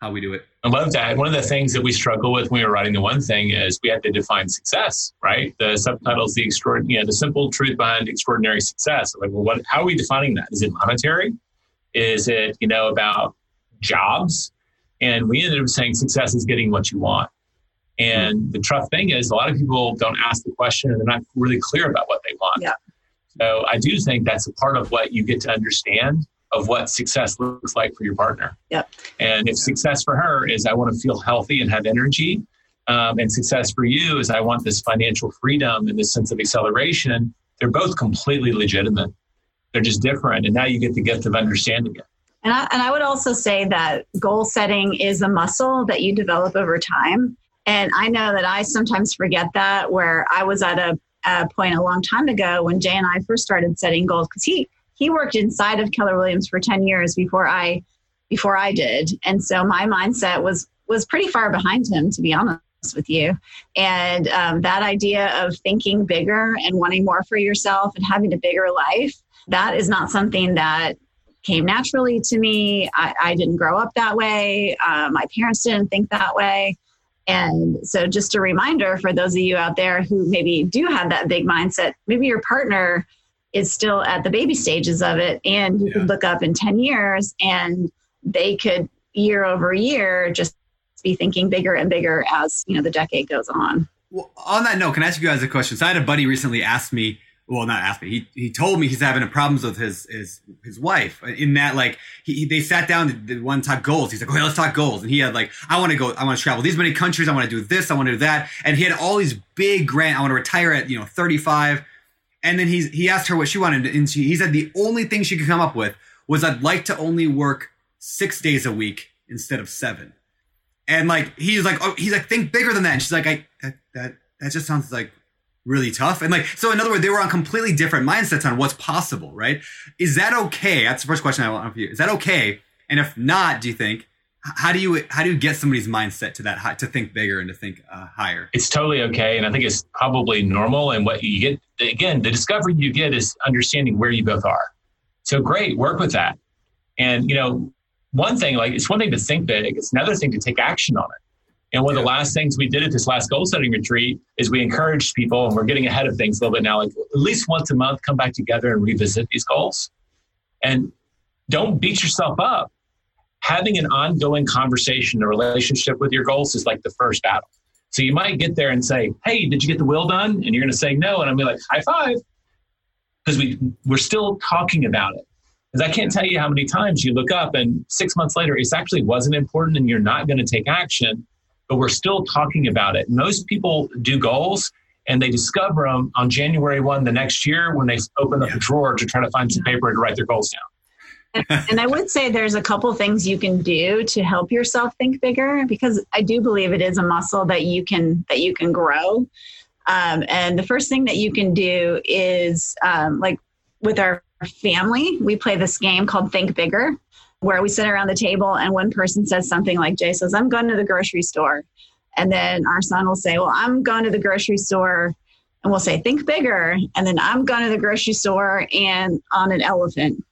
how we do it. I love that. One of the things that we struggle with when we were writing the one thing is we have to define success, right? The subtitle is the extraordinary, you know, the simple truth behind extraordinary success. Like, well, what? How are we defining that? Is it monetary? Is it you know about jobs? And we ended up saying success is getting what you want. And the tough thing is, a lot of people don't ask the question and they're not really clear about what they want. Yeah. So I do think that's a part of what you get to understand of what success looks like for your partner. Yep. And if success for her is I want to feel healthy and have energy, um, and success for you is I want this financial freedom and this sense of acceleration, they're both completely legitimate. They're just different. And now you get the gift of understanding it. And I, and I would also say that goal setting is a muscle that you develop over time. And I know that I sometimes forget that where I was at a, a point a long time ago when Jay and I first started setting goals because he he worked inside of Keller Williams for 10 years before I before I did. And so my mindset was was pretty far behind him to be honest with you. And um, that idea of thinking bigger and wanting more for yourself and having a bigger life, that is not something that came naturally to me. I, I didn't grow up that way. Uh, my parents didn't think that way. And so, just a reminder for those of you out there who maybe do have that big mindset, maybe your partner is still at the baby stages of it, and you yeah. could look up in 10 years and they could year over year just be thinking bigger and bigger as you know the decade goes on. Well, on that note, can I ask you guys a question? So I had a buddy recently ask me well, not ask me. He he told me he's having problems with his his his wife. In that, like, he they sat down to to talk goals. He's like, okay, let's talk goals. And he had like, I want to go, I want to travel these many countries. I want to do this. I want to do that. And he had all these big grant. I want to retire at you know 35. And then he's he asked her what she wanted, and she, he said the only thing she could come up with was I'd like to only work six days a week instead of seven. And like he's like, oh, he's like, think bigger than that. And she's like, I that that that just sounds like really tough. And like, so in other words, they were on completely different mindsets on what's possible, right? Is that okay? That's the first question I want for you. Is that okay? And if not, do you think, how do you how do you get somebody's mindset to that high, to think bigger and to think uh, higher? It's totally okay, and I think it's probably normal. And what you get again, the discovery you get is understanding where you both are. So great, work with that. And you know, one thing like it's one thing to think big; it's another thing to take action on it. And one of the last things we did at this last goal setting retreat is we encouraged people, and we're getting ahead of things a little bit now, like at least once a month, come back together and revisit these goals. And don't beat yourself up. Having an ongoing conversation, a relationship with your goals is like the first battle. So you might get there and say, Hey, did you get the will done? And you're going to say no. And I'm be like, high five. Because we, we're still talking about it. Because I can't tell you how many times you look up and six months later, it actually wasn't important and you're not going to take action but we're still talking about it. Most people do goals and they discover them on January 1 the next year when they open up a drawer to try to find some paper to write their goals down. and I would say there's a couple things you can do to help yourself think bigger because I do believe it is a muscle that you can that you can grow. Um, and the first thing that you can do is um, like with our family, we play this game called Think Bigger where we sit around the table and one person says something like Jay says, I'm going to the grocery store. And then our son will say, Well, I'm going to the grocery store. And we'll say, Think bigger. And then I'm going to the grocery store and on an elephant.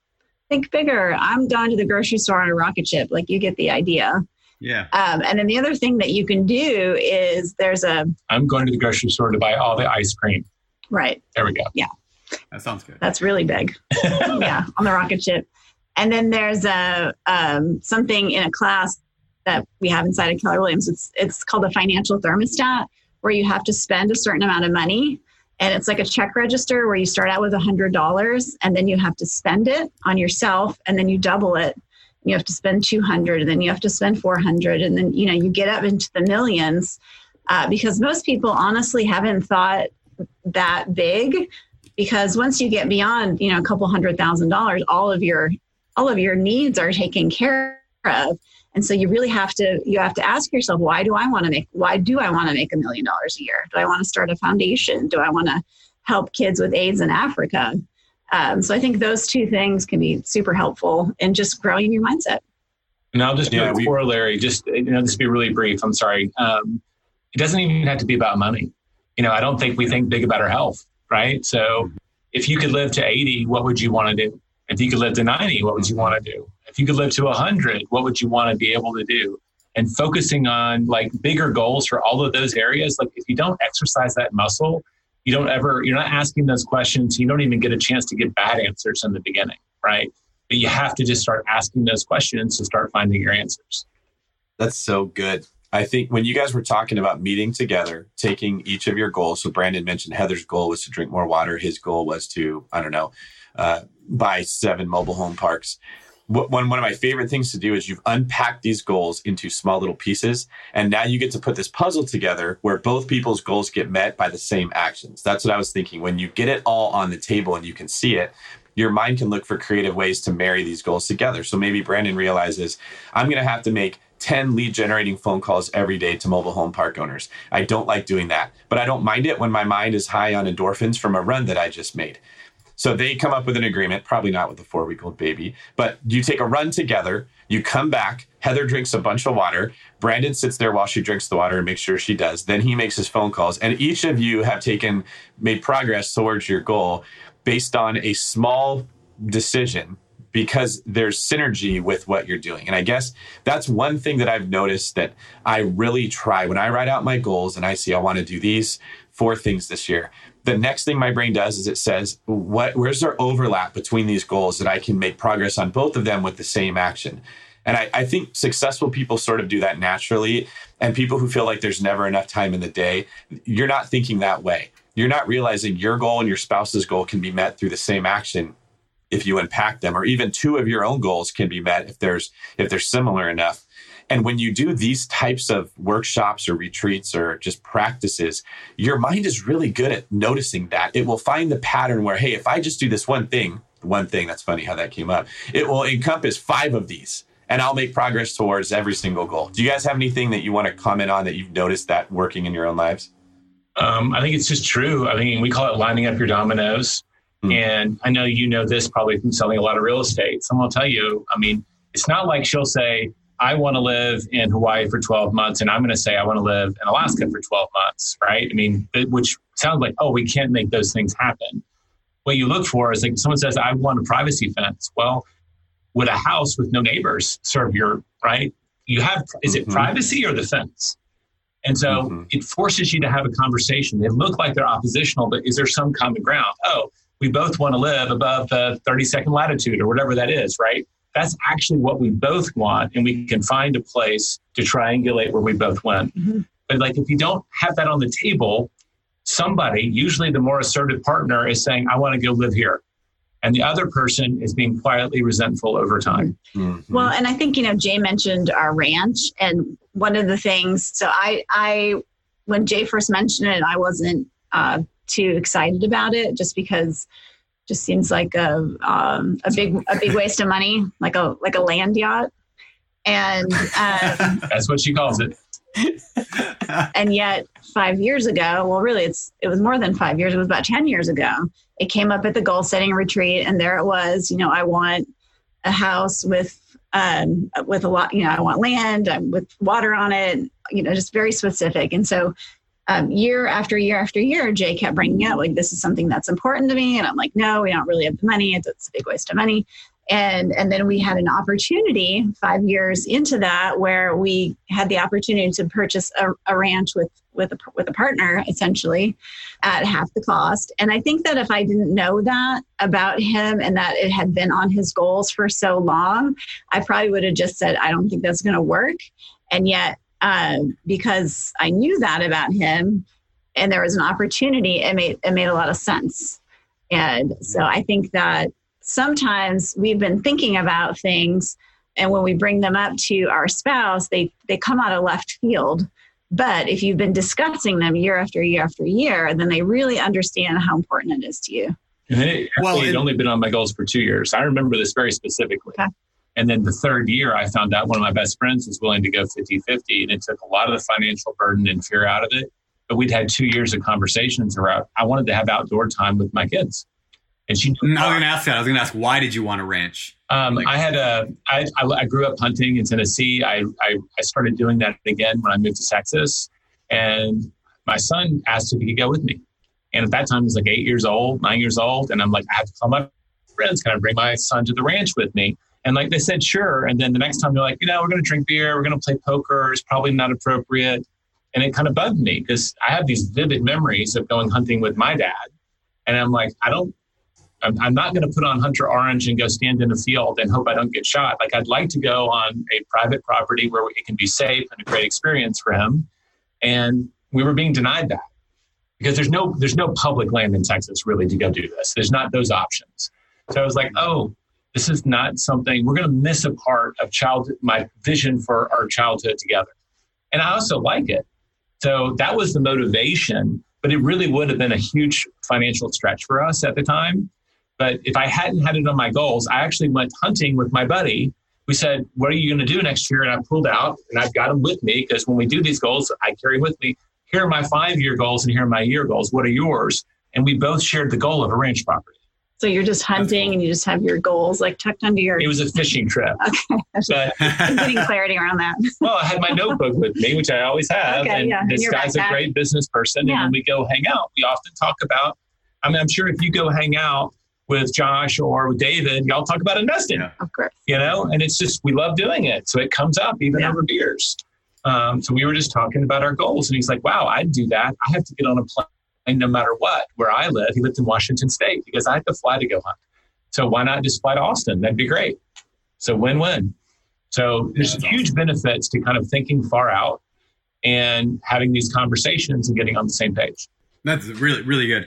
Think bigger. I'm going to the grocery store on a rocket ship. Like you get the idea. Yeah. Um, and then the other thing that you can do is there's a. I'm going to the grocery store to buy all the ice cream. Right. There we go. Yeah. That sounds good. That's really big. [laughs] yeah, on the rocket ship. And then there's a um, something in a class that we have inside of Keller Williams. It's it's called a financial thermostat, where you have to spend a certain amount of money, and it's like a check register where you start out with a hundred dollars, and then you have to spend it on yourself, and then you double it. You have to spend two hundred, and then you have to spend four hundred, and then you know you get up into the millions. Uh, because most people honestly haven't thought that big because once you get beyond you know a couple hundred thousand dollars all of your all of your needs are taken care of. And so you really have to you have to ask yourself why do i want to make why do i want to make a million dollars a year? Do i want to start a foundation? Do i want to help kids with aids in africa? Um, so i think those two things can be super helpful in just growing your mindset. And i'll just yeah, do a corollary just you know just be really brief i'm sorry. Um, it doesn't even have to be about money. You know i don't think we think big about our health right? So if you could live to 80 what would you want to do if you could live to 90, what would you want to do? If you could live to 100, what would you want to be able to do? And focusing on like bigger goals for all of those areas. Like if you don't exercise that muscle, you don't ever, you're not asking those questions. You don't even get a chance to get bad answers in the beginning, right? But you have to just start asking those questions to start finding your answers. That's so good. I think when you guys were talking about meeting together, taking each of your goals. So Brandon mentioned Heather's goal was to drink more water. His goal was to, I don't know, uh, buy seven mobile home parks. One, one of my favorite things to do is you've unpacked these goals into small little pieces. And now you get to put this puzzle together where both people's goals get met by the same actions. That's what I was thinking. When you get it all on the table and you can see it, your mind can look for creative ways to marry these goals together. So maybe Brandon realizes I'm going to have to make 10 lead generating phone calls every day to mobile home park owners. I don't like doing that, but I don't mind it when my mind is high on endorphins from a run that I just made. So they come up with an agreement, probably not with a four week old baby, but you take a run together, you come back, Heather drinks a bunch of water, Brandon sits there while she drinks the water and makes sure she does. Then he makes his phone calls, and each of you have taken, made progress towards your goal based on a small decision because there's synergy with what you're doing. And I guess that's one thing that I've noticed that I really try when I write out my goals and I see I want to do these four things this year. The next thing my brain does is it says, what where's there overlap between these goals that I can make progress on both of them with the same action? And I, I think successful people sort of do that naturally. And people who feel like there's never enough time in the day, you're not thinking that way. You're not realizing your goal and your spouse's goal can be met through the same action if you unpack them or even two of your own goals can be met if there's if they're similar enough and when you do these types of workshops or retreats or just practices your mind is really good at noticing that it will find the pattern where hey if i just do this one thing one thing that's funny how that came up it will encompass five of these and i'll make progress towards every single goal do you guys have anything that you want to comment on that you've noticed that working in your own lives um, I think it's just true. I mean, we call it lining up your dominoes. Mm. And I know you know this probably from selling a lot of real estate. Someone will tell you, I mean, it's not like she'll say, I want to live in Hawaii for 12 months, and I'm going to say I want to live in Alaska for 12 months, right? I mean, which sounds like, oh, we can't make those things happen. What you look for is like someone says, I want a privacy fence. Well, would a house with no neighbors serve your right? You have, is it mm-hmm. privacy or the fence? And so mm-hmm. it forces you to have a conversation. They look like they're oppositional, but is there some common ground? Oh, we both want to live above the 32nd latitude or whatever that is, right? That's actually what we both want. And we can find a place to triangulate where we both went. Mm-hmm. But like if you don't have that on the table, somebody, usually the more assertive partner, is saying, I want to go live here. And the other person is being quietly resentful over time. Mm-hmm. Well, and I think, you know, Jay mentioned our ranch. And one of the things, so I, I, when Jay first mentioned it, I wasn't uh, too excited about it just because it just seems like a um, a big a big waste of money, like a like a land yacht. And um, [laughs] that's what she calls it. [laughs] and yet, five years ago, well, really, it's it was more than five years. It was about ten years ago. It came up at the goal setting retreat, and there it was. You know, I want a house with um, with a lot. You know, I want land um, with water on it. You know, just very specific. And so um, year after year after year, Jay kept bringing up like this is something that's important to me, and I'm like, no, we don't really have the money. It's, it's a big waste of money. And and then we had an opportunity five years into that where we had the opportunity to purchase a, a ranch with with a with a partner essentially at half the cost. And I think that if I didn't know that about him and that it had been on his goals for so long, I probably would have just said, I don't think that's going to work. And yet um, because I knew that about him and there was an opportunity, it made, it made a lot of sense. And so I think that sometimes we've been thinking about things and when we bring them up to our spouse, they, they come out of left field. But if you've been discussing them year after year after year, then they really understand how important it is to you. And it, well, it, only been on my goals for two years. I remember this very specifically. Okay. And then the third year, I found out one of my best friends was willing to go 50 50. And it took a lot of the financial burden and fear out of it. But we'd had two years of conversations around, I wanted to have outdoor time with my kids. And she, I was going to ask that. I was going to ask, why did you want a ranch? Um, like, I had a, I, I, I grew up hunting in Tennessee. I, I, I started doing that again when I moved to Texas. And my son asked if he could go with me. And at that time, he was like eight years old, nine years old. And I'm like, I have to call my friends. Can I bring my son to the ranch with me? And like they said, sure. And then the next time they're like, you know, we're going to drink beer, we're going to play poker. It's probably not appropriate. And it kind of bugged me because I have these vivid memories of going hunting with my dad. And I'm like, I don't, I'm, I'm not going to put on Hunter Orange and go stand in a field and hope I don't get shot. Like I'd like to go on a private property where it can be safe and a great experience for him. And we were being denied that because there's no there's no public land in Texas really to go do this. There's not those options. So I was like, oh, this is not something we're going to miss a part of childhood, my vision for our childhood together and i also like it so that was the motivation but it really would have been a huge financial stretch for us at the time But if I hadn't had it on my goals, I actually went hunting with my buddy. We said, What are you going to do next year? And I pulled out and I've got them with me because when we do these goals, I carry with me. Here are my five year goals and here are my year goals. What are yours? And we both shared the goal of a ranch property. So you're just hunting and you just have your goals like tucked under your. It was a fishing trip. [laughs] okay. But [laughs] I'm getting clarity around that. [laughs] well, I had my notebook with me, which I always have. Okay, and yeah, in this your guy's a great business person. Yeah. And when we go hang out, we often talk about, I mean, I'm sure if you go hang out with Josh or with David, y'all talk about investing, Yeah. Of course. you know, and it's just, we love doing it. So it comes up even Yeah. over beers. Um, so we were just talking about our goals and he's like, wow, I'd do that. I have to get on a plane no matter what, where I live. He lived in Washington state because I had to fly to go hunt. So why not just fly to Austin? That'd be great. So win-win. So there's that's huge benefits to kind of thinking far out and having these conversations and getting on the same page. That's really, really good.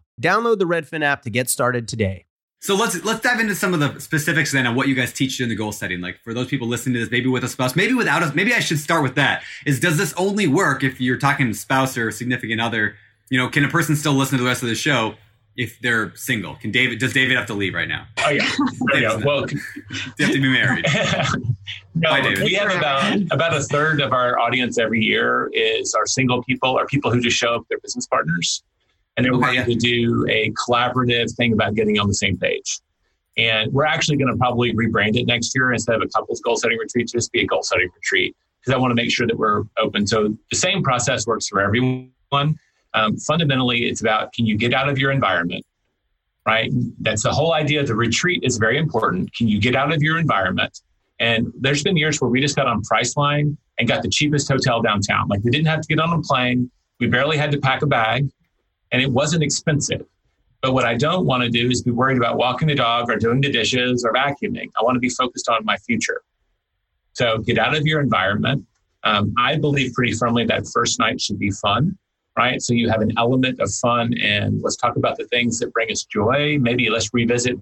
Download the Redfin app to get started today. So let's let's dive into some of the specifics then on what you guys teach in the goal setting. Like for those people listening to this, maybe with a spouse, maybe without us. Maybe I should start with that. Is does this only work if you're talking to spouse or significant other? You know, can a person still listen to the rest of the show if they're single? Can David? Does David have to leave right now? Oh yeah, oh, [laughs] yeah. Well, you have to be married? [laughs] no, Bye, David. we have about about a third of our audience every year is our single people, or people who just show up their business partners and they're okay, to do a collaborative thing about getting on the same page. And we're actually going to probably rebrand it next year instead of a couples goal setting retreat, just be a goal setting retreat because I want to make sure that we're open. So the same process works for everyone. Um, fundamentally, it's about can you get out of your environment, right? That's the whole idea. The retreat is very important. Can you get out of your environment? And there's been years where we just got on Priceline and got the cheapest hotel downtown. Like we didn't have to get on a plane. We barely had to pack a bag and it wasn't expensive. But what I don't want to do is be worried about walking the dog or doing the dishes or vacuuming. I want to be focused on my future. So get out of your environment. Um, I believe pretty firmly that first night should be fun, right? So you have an element of fun and let's talk about the things that bring us joy. Maybe let's revisit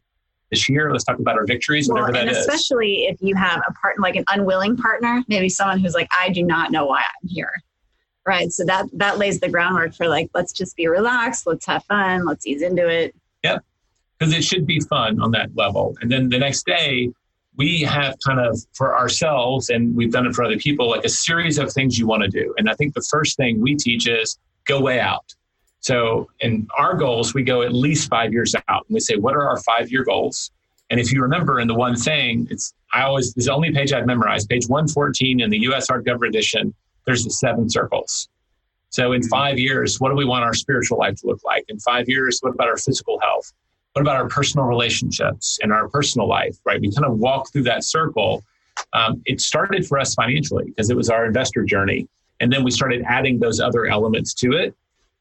this year. Let's talk about our victories, well, whatever and especially if you have a partner, like an unwilling partner, maybe someone who's like, I do not know why I'm here right so that that lays the groundwork for like let's just be relaxed let's have fun let's ease into it. Yep because it should be fun on that level. And then the next day we have kind of for ourselves and we've done it for other people like a series of things you want to do. And i think the first thing we teach is go way out. So in our goals we go at least five years out and we say what are our five year goals? And if you remember in the one thing it's i always this is the only page i've memorized page 114 in the us hardcover edition there's the seven circles. So in five years, what do we want our spiritual life to look like? In five years, what about our physical health? What about our personal relationships and our personal life, right? We kind of walk through that circle. Um, it started for us financially because it was our investor journey. And then we started adding those other elements to it.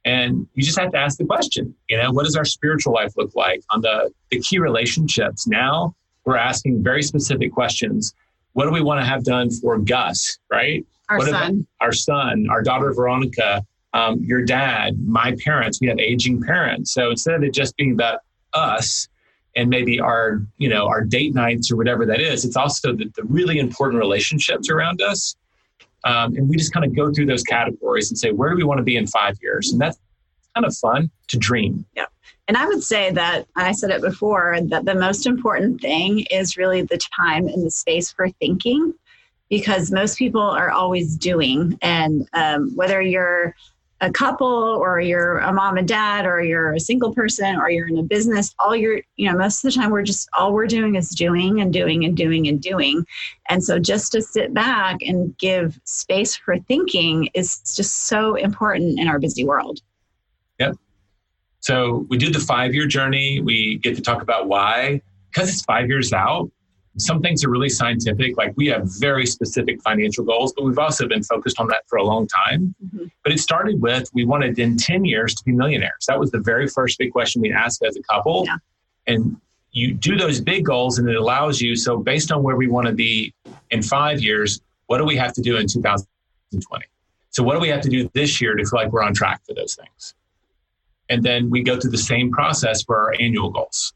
And you just have to ask the question, you know, what does our spiritual life look like? On the, the key relationships, now we're asking very specific questions. What do we want to have done for Gus, right? Our what son. Our son, our daughter Veronica, um, your dad, my parents. We have aging parents. So instead of it just being about us and maybe our, you know, our date nights or whatever that is, it's also the, the really important relationships around us. Um, and we just kind of go through those categories and say, where do we want to be in five years? And that's kind of fun to dream. Yeah. And I would say that I said it before that the most important thing is really the time and the space for thinking because most people are always doing. And um, whether you're a couple or you're a mom and dad or you're a single person or you're in a business all you're you know most of the time we're just all we're doing is doing and doing and doing and doing. And so just to sit back and give space for thinking is just so important in our busy world. Yep. So we do the five year journey. We get to talk about why. Because it's five years out some things are really scientific, like we have very specific financial goals, but we've also been focused on that for a long time. Mm-hmm. But it started with we wanted in 10 years to be millionaires. That was the very first big question we asked as a couple. Yeah. And you do those big goals, and it allows you. So, based on where we want to be in five years, what do we have to do in 2020? So, what do we have to do this year to feel like we're on track for those things? And then we go through the same process for our annual goals.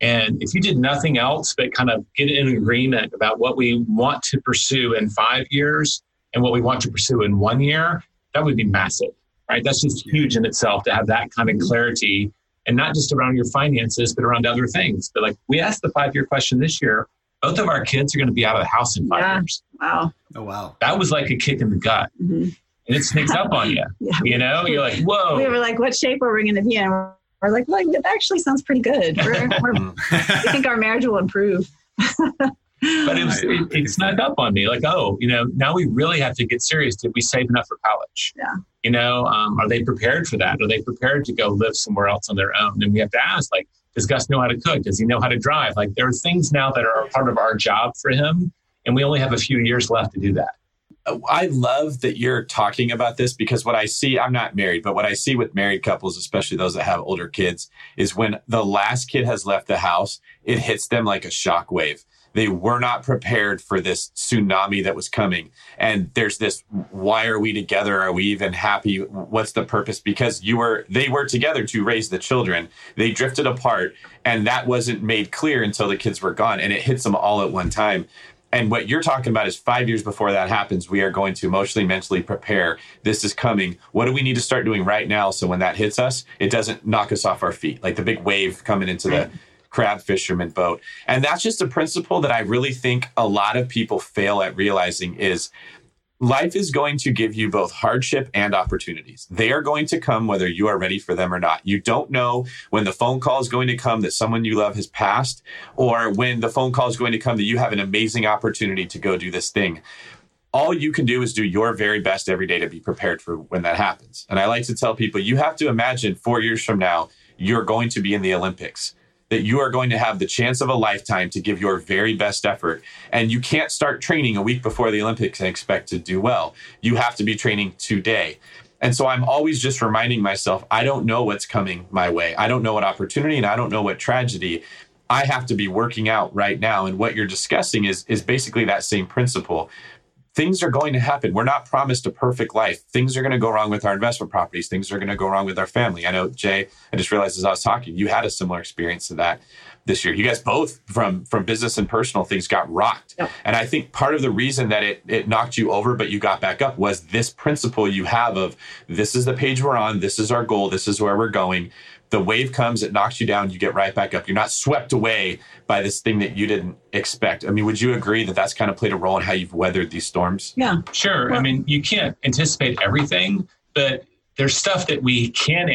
And if you did nothing else but kind of get in agreement about what we want to pursue in five years and what we want to pursue in one year, that would be massive, right? That's just huge in itself to have that kind of clarity and not just around your finances, but around other things. But like we asked the five year question this year, both of our kids are going to be out of the house in five yeah. years. Wow. Oh, wow. That was like a kick in the gut. Mm-hmm. And it sneaks up on you. [laughs] yeah. You know, you're like, whoa. We were like, what shape are we going to be in? We're like, well, that actually sounds pretty good. We're, we're, [laughs] we think our marriage will improve. [laughs] but it, was, it, it, snuck up on me like, oh, you know, now we really have to get serious. Did we save enough for college? Yeah. You know, um, are they prepared for that? Are they prepared to go live somewhere else on their own? And we have to ask, like, does Gus know how to cook? Does he know how to drive? Like, there are things now that are part of our job for him, and we only have a few years left to do that. I love that you're talking about this because what I see, I'm not married, but what I see with married couples, especially those that have older kids, is when the last kid has left the house, it hits them like a shock wave. They were not prepared for this tsunami that was coming. And there's this why are we together? Are we even happy? What's the purpose? Because you were, they were together to raise the children. They drifted apart and that wasn't made clear until the kids were gone. And it hits them all at one time. And what you're talking about is five years before that happens, we are going to emotionally, mentally prepare. This is coming. What do we need to start doing right now so when that hits us, it doesn't knock us off our feet like the big wave coming into the crab fisherman boat? And that's just a principle that I really think a lot of people fail at realizing is life is going to give you both hardship and opportunities. They are going to come whether you are ready for them or not. You don't know when the phone call is going to come that someone you love has passed or when the phone call is going to come that you have an amazing opportunity to go do this thing. All you can do is do your very best every day to be prepared for when that happens. And I like to tell people you have to imagine four years from now, you're going to be in the Olympics that you are going to have the chance of a lifetime to give your very best effort. And you can't start training a week before the Olympics and expect to do well. You have to be training today. And so I'm always just reminding myself, I don't know what's coming my way. I don't know what opportunity and I don't know what tragedy. I have to be working out right now. And what you're discussing is, is basically that same principle things are going to happen. We're not promised a perfect life. Things are going to go wrong with our investment properties. Things are going to go wrong with our family. I know, Jay, I just realized as I was talking, you had a similar experience to that this year. You guys both from from business and personal things got rocked. Yep. And I think part of the reason that it it knocked you over but you got back up was this principle you have of this is the page we're on, this is our goal, this is where we're going the wave comes, it knocks you down, you get right back up. You're not swept away by this thing that you didn't expect. I mean, would you agree that that's kind of played a role in how you've weathered these storms? Yeah. Sure. Well, I mean, you can't anticipate everything, but there's stuff that we can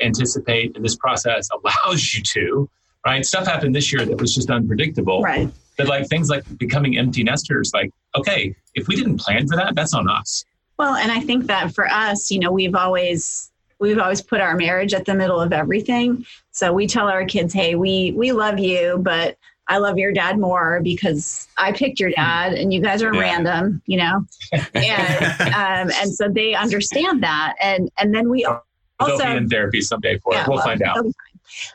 anticipate, and this process allows you to, right? Stuff happened this year that was just unpredictable. Right. That like things like becoming empty nesters, like, okay, if we didn't plan for that, that's on us. Well, and I think that for us, you know, we've always we've always put our marriage at the middle of everything. So we tell our kids, hey, we we love you, but I love your dad more because I picked your dad and you guys are yeah. random, you know? And [laughs] um, and so they understand that. And and then we also They'll be in therapy someday for yeah, it. We'll, well find out.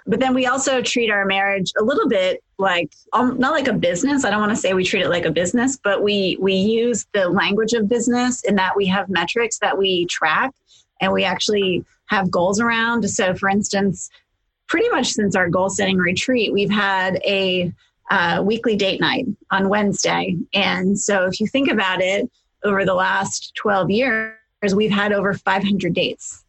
But then we also treat our marriage a little bit like um, not like a business. I don't want to say we treat it like a business, but we we use the language of business in that we have metrics that we track and we actually have goals around. So, for instance, pretty much since our goal setting retreat, we've had a uh, weekly date night on Wednesday. And so, if you think about it, over the last 12 years, we've had over 500 dates,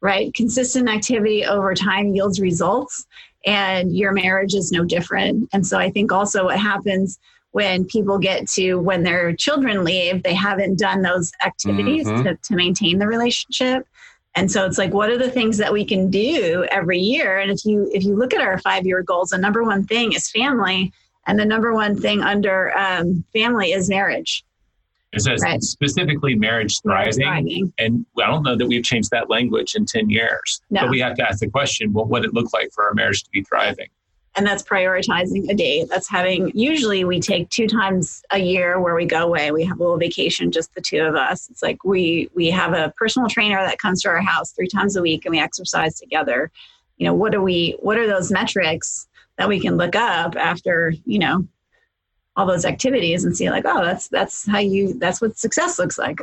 right? Consistent activity over time yields results, and your marriage is no different. And so, I think also what happens when people get to when their children leave, they haven't done those activities mm-hmm. to, to maintain the relationship. And so it's like, what are the things that we can do every year? And if you if you look at our five year goals, the number one thing is family, and the number one thing under um, family is marriage. It says right. specifically marriage thriving, thriving, and I don't know that we've changed that language in ten years. No. But we have to ask the question: What would it look like for our marriage to be thriving? And that's prioritizing a date. That's having, usually we take two times a year where we go away. We have a little vacation, just the two of us. It's like we, we have a personal trainer that comes to our house three times a week and we exercise together. You know, what are we, what are those metrics that we can look up after, you know, all those activities and see like, oh, that's, that's how you, that's what success looks like.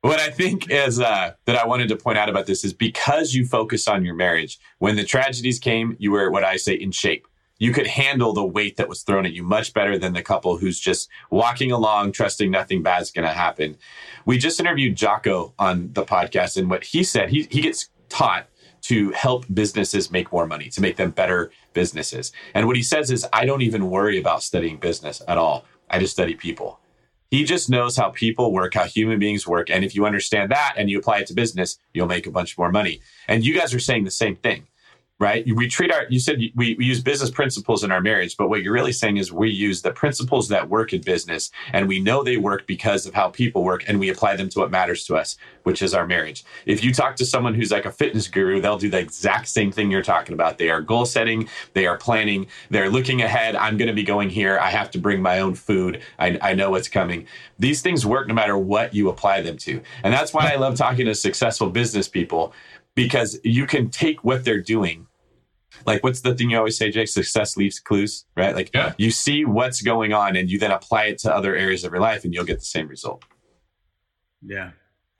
What I think is uh, that I wanted to point out about this is because you focus on your marriage. When the tragedies came, you were what I say in shape you could handle the weight that was thrown at you much better than the couple who's just walking along, trusting nothing bad's going to happen. We just interviewed Jocko on the podcast, and what he said, he, he gets taught to help businesses make more money, to make them better businesses. And what he says is, I don't even worry about studying business at all. I just study people. He just knows how people work, how human beings work. And if you understand that and you apply it to business, you'll make a bunch more money. And you guys are saying the same thing right? We treat our, you said we, we use business principles in our marriage, but what you're really saying is we use the principles that work in business and we know they work because of how people work and we apply them to what matters to us, which is our marriage. If you talk to someone who's like a fitness guru, they'll do the exact same thing you're talking about. They are goal setting, they are planning, they're looking ahead. I'm going to be going here. I have to bring my own food. I, I know what's coming. These things work no matter what you apply them to. And that's why I love talking to successful business people because you can take what they're doing. Like, what's the thing you always say, Jake? Success leaves clues, right? Like, Yeah. you see what's going on and you then apply it to other areas of your life and you'll get the same result. Yeah.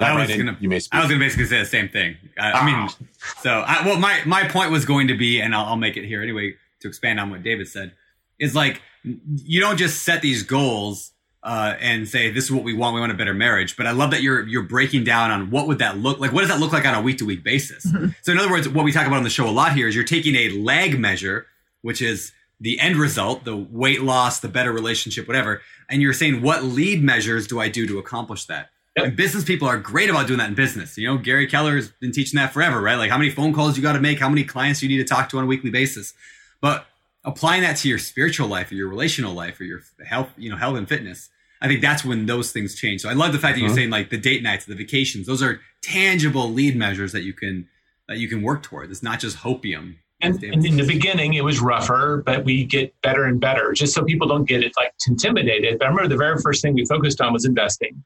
Now, I was Brandon, gonna- you may speak. I was going to basically say the same thing. I, I ah. mean, so I, well, my my point was going to be, and I'll, I'll make it here anyway to expand on what David said, is like you don't just set these goals uh, and say this is what we want. We want a better marriage. But I love that you're you're breaking down on what would that look like. What does that look like on a week to week basis? So in other words, what we talk about on the show a lot here is you're taking a lag measure, which is the end result, the weight loss, the better relationship, whatever, and you're saying what lead measures do I do to accomplish that? And business people are great about doing that in business. You know, Gary Keller has been teaching that forever, right? Like how many phone calls you got to make, how many clients you need to talk to on a weekly basis. But applying that to your spiritual life or your relational life or your health, you know, health and fitness, I think that's when those things change. So I love the fact that you're uh-huh. saying like the date nights, the vacations, those are tangible lead measures that you can that you can work toward. It's not just hopium. And, and in the beginning, it was rougher, but we get better and better just so people don't get it like intimidated. But I remember the very first thing we focused on was investing.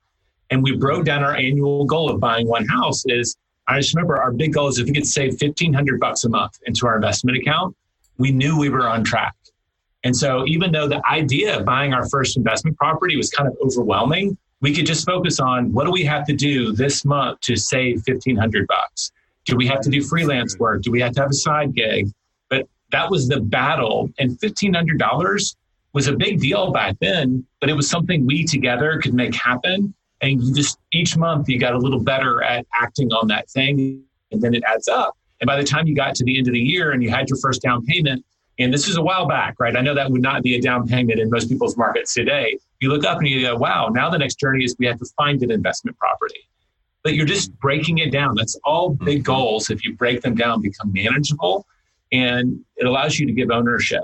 And we broke down our annual goal of buying one house is I just remember our big goal is if we could save 1500 bucks a month into our investment account, we knew we were on track. And so even though the idea of buying our first investment property was kind of overwhelming, we could just focus on what do we have to do this month to save 1500 bucks? Do we have to do freelance mm-hmm. work? Do we have to have a side gig? But that was the battle. And $1,500 was a big deal back then, but it was something we together could make happen. And you just each month you got a little better at acting on that thing, and then it adds up. And by the time you got to the end of the year and you had your first down payment, and this is a while back, right? I know that would not be a down payment in most people's markets today. You look up and you go, wow, now the next journey is we have to find an investment property. But you're just breaking it down. That's all big mm-hmm. goals. If you break them down, become manageable and it allows you to give ownership.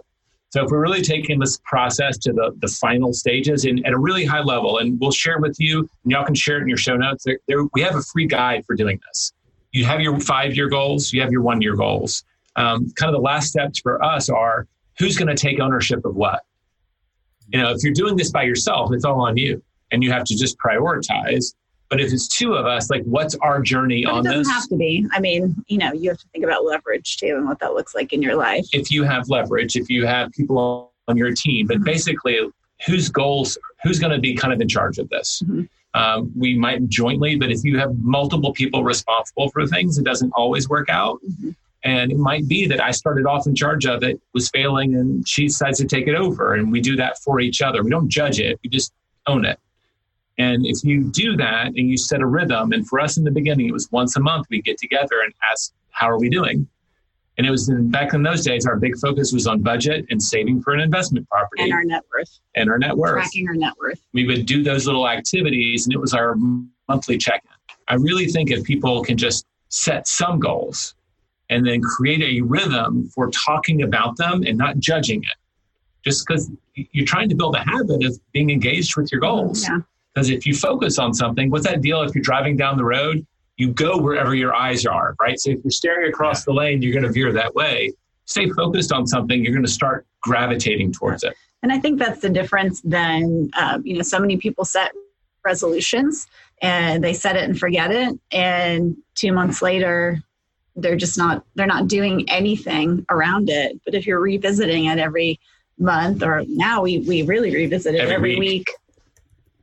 So if we're really taking this process to the, the final stages and at a really high level, and we'll share with you, and y'all can share it in your show notes. There, there, we have a free guide for doing this. You have your five year goals, you have your one year goals. Um, kind of the last steps for us are who's going to take ownership of what. You know, if you're doing this by yourself, it's all on you, and you have to just prioritize. But if it's two of us, like, what's our journey But it on doesn't this? have to be. I mean, you know, you have to think about leverage too and what that looks like in your life. if you have leverage, if you have people on your team, but basically, whose goals, who's going to be kind of in charge of this? Mhm. Um, we might jointly, but if you have multiple people responsible for things, it doesn't always work out. Mhm. And it might be that I started off in charge of it, was failing, and she decides to take it over. And we do that for each other. We don't judge it, we just own it. And if you do that and you set a rhythm, and for us in the beginning, it was once a month we get together and ask, How are we doing? And it was in, back in those days, our big focus was on budget and saving for an investment property And our net worth, and our net worth. tracking our net worth. We would do those little activities, and it was our monthly check in. I really think if people can just set some goals and then create a rhythm for talking about them and not judging it, just because you're trying to build a habit of being engaged with your goals. Yeah. Because if you focus on something, what's that deal if you're driving down the road? You go wherever your eyes are, right? So if you're staring across the lane, you're going to veer that way. Stay focused on something, you're going to start gravitating towards it. And I think that's the difference than, um, you know, so many people set resolutions and they set it and forget it. And two months later, they're just not, they're not doing anything around it. But if you're revisiting it every month or now we, we really revisit it Every every, week. week.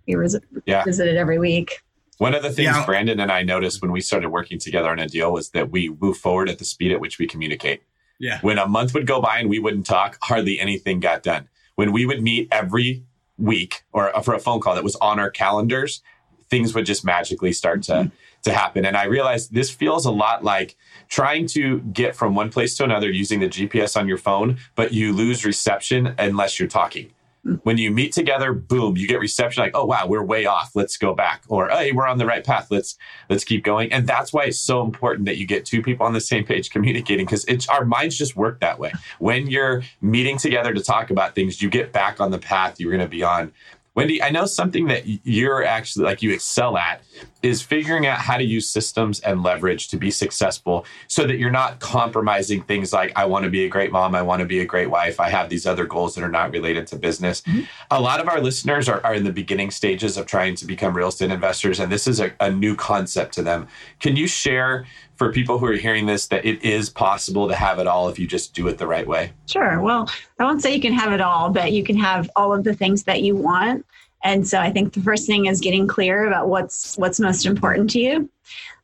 We res- Yeah. visit it every week. One of the things Yeah. Brandon and I noticed when we started working together on a deal was that we move forward at the speed at which we communicate. Yeah. When a month would go by and we wouldn't talk, hardly anything got done. When we would meet every week or uh, for a phone call that was on our calendars, things would just magically start to mm-hmm. to happen. And I realized this feels a lot like trying to get from one place to another using the GPS on your phone, but you lose reception unless you're talking. Hmm. When you meet together, boom, you get reception like, oh wow, we're way off. Let's go back. Or hey, we're on the right path. Let's let's keep going. And that's why it's so important that you get two people on the same page communicating because it's our minds just work that way. When you're meeting together to talk about things, you get back on the path you're going to be on. Wendy, I know something that you're actually like you excel at is figuring out how to use systems and leverage to be successful so that you're not compromising things like I want to be a great mom, I want to be a great wife, I have these other goals that are not related to business. Mm-hmm. A lot of our listeners are, are, in the beginning stages of trying to become real estate investors, and this is a, a new concept to them. Can you share for people who are hearing this that it is possible to have it all if you just do it the right way? Sure. Well, I won't say you can have it all, but you can have all of the things that you want. And so I think the first thing is getting clear about what's what's most important to you.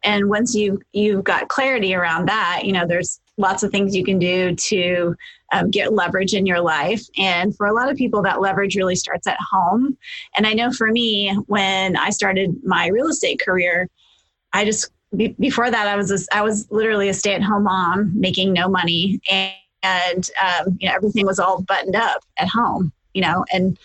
And once you you've got clarity around that, you know, there's lots of things you can do to um, get leverage in your life. And for a lot of people, that leverage really starts at home. And I know for me, when I started my real estate career, I just be, before that, I was a, I was literally a stay at home mom making no money, and, and um, you know everything was all buttoned up at home, you know, and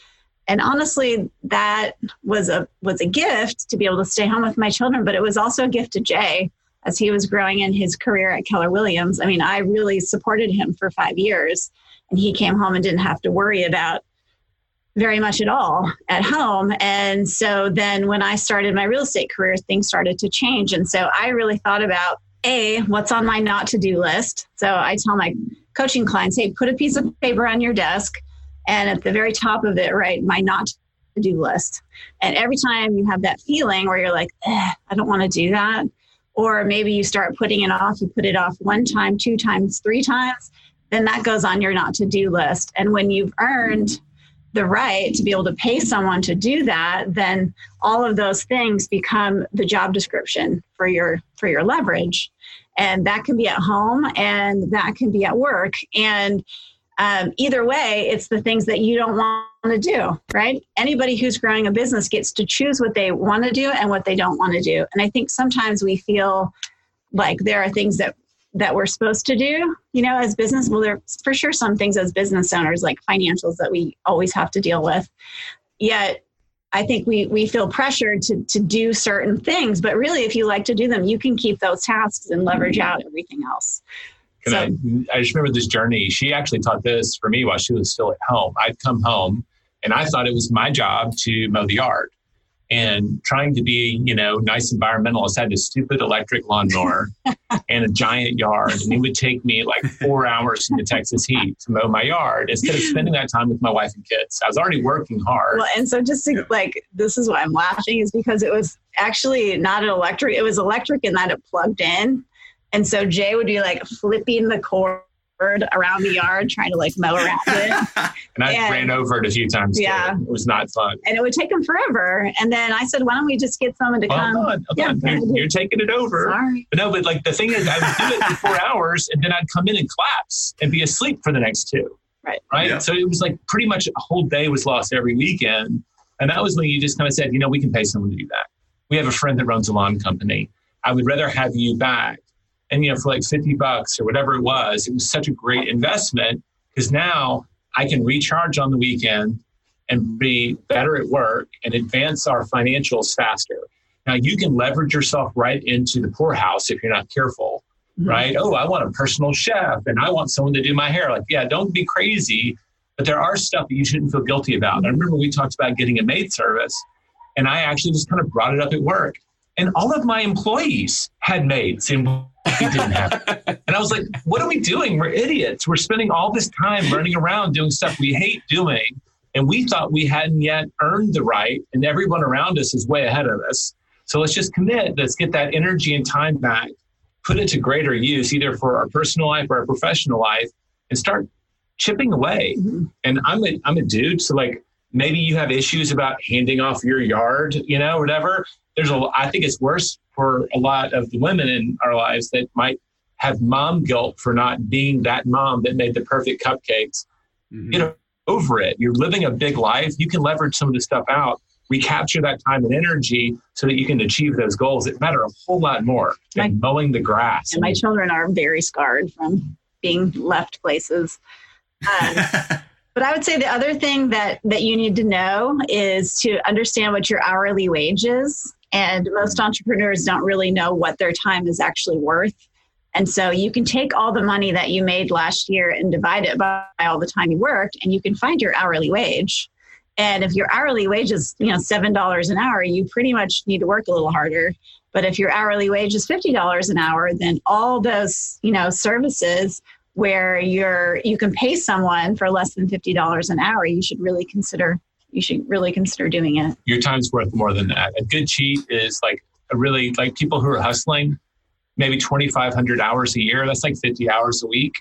and honestly, that was a was a gift to be able to stay home with my children, but it was also a gift to Jay as he was growing in his career at Keller Williams. I mean, I really supported him for five years, and he came home and didn't have to worry about very much at all at home. And so then when I started my real estate career, things started to change. And so I really thought about A, what's on my not to do list. So I tell my coaching clients, hey, put a piece of paper on your desk and at the very top of it, write my not to do list. And every time you have that feeling where you're like, I don't want to do that, or maybe you start putting it off, you put it off one time, two times, three times, then that goes on your not to do list. And when you've earned the right to be able to pay someone to do that, then all of those things become the job description for your for your leverage. And that can be at home and that can be at work. And um, either way, it's the things that you don't want to do, right? Anybody who's growing a business gets to choose what they want to do and what they don't want to do. And I think sometimes we feel like there are things that that we're supposed to do, you know, as business. Well, there's for sure some things as business owners, like financials, that we always have to deal with. Yet, I think we we feel pressured to to do certain things, but really, if you like to do them, you can keep those tasks and leverage out everything else. So, I, I just remember this journey. She actually taught this for me while she was still at home. I'd come home and I thought it was my job to mow the yard and trying to be, you know, nice environmentalist, I had a stupid electric lawnmower [laughs] and a giant yard. And it would take me like four hours in the Texas heat to mow my yard instead of spending that time with my wife and kids. I was already working hard. Well, and so just to, like, this is why I'm laughing is because it was actually not an electric, it was electric in that it plugged in. And so Jay would be like flipping the cord around the yard trying to like mow around it. [laughs] and I and, ran over it a few times. Yeah. Too. It was not fun. And it would take them forever. And then I said, why don't we just get someone to come? Hold on, hold yeah, on. You're, you're, taking it over. Sorry. But no, but like the thing is, I would do it for four [laughs] hours and then I'd come in and collapse and be asleep for the next two. Right. Right. Yeah. So it was like pretty much a whole day was lost every weekend. And that was when you just kind of said, you know, we can pay someone to do that. We have a friend that runs a lawn company. I would rather have you back and you know for like 50 bucks or whatever it was it was such a great investment because now i can recharge on the weekend and be better at work and advance our financials faster. Now you can leverage yourself right into the poorhouse if you're not careful mm-hmm. right? Oh i want a personal chef and i want someone to do my hair. Like yeah don't be crazy but there are stuff that you shouldn't feel guilty about. I remember we talked about getting a maid service and i actually just kind of brought it up at work. And all of my employees had maids and we didn't have it. [laughs] And I was like, what are we doing? We're idiots. We're spending all this time running around doing stuff we hate doing. And we thought we hadn't yet earned the right, and everyone around us is way ahead of us. So let's just commit. Let's get that energy and time back, put it to greater use, either for our personal life or our professional life, and start chipping away. Mm-hmm. And I'm a, I'm a dude, so like maybe you have issues about handing off your yard, you know, whatever. There's a, I think it's worse for a lot of the women in our lives that might have mom guilt for not being that mom that made the perfect cupcakes. Mm-hmm. Get over it. You're living a big life. You can leverage some of this stuff out, recapture that time and energy so that you can achieve those goals that matter a whole lot more than my, mowing the grass. And my children are very scarred from being left places. Um, [laughs] But I would say the other thing that that you need to know is to understand what your hourly wage is. And most entrepreneurs don't really know what their time is actually worth. And so you can take all the money that you made last year and divide it by all the time you worked, and you can find your hourly wage. And if your hourly wage is, you know, seven dollars an hour, you pretty much need to work a little harder. But if your hourly wage is fifty dollars an hour, then all those, you know, services where you're you can pay someone for less than fifty dollars an hour, you should really consider you should really consider doing it. Your time's worth more than that. A good cheat is like a really like people who are hustling, maybe twenty five hundred hours a year. That's like fifty hours a week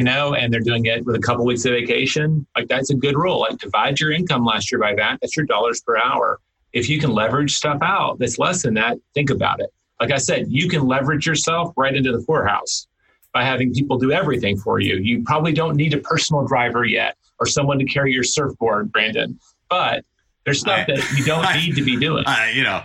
you know, and they're doing it with a couple weeks of vacation, like that's a good rule. Like divide your income last year by that. That's your dollars per hour. If you can leverage stuff out that's less than that, think about it. Like I said, you can leverage yourself right into the poorhouse by having people do everything for you. You probably don't need a personal driver yet or someone to carry your surfboard, Brandon, but there's stuff I, that you don't [laughs] I, need to be doing. I, you know,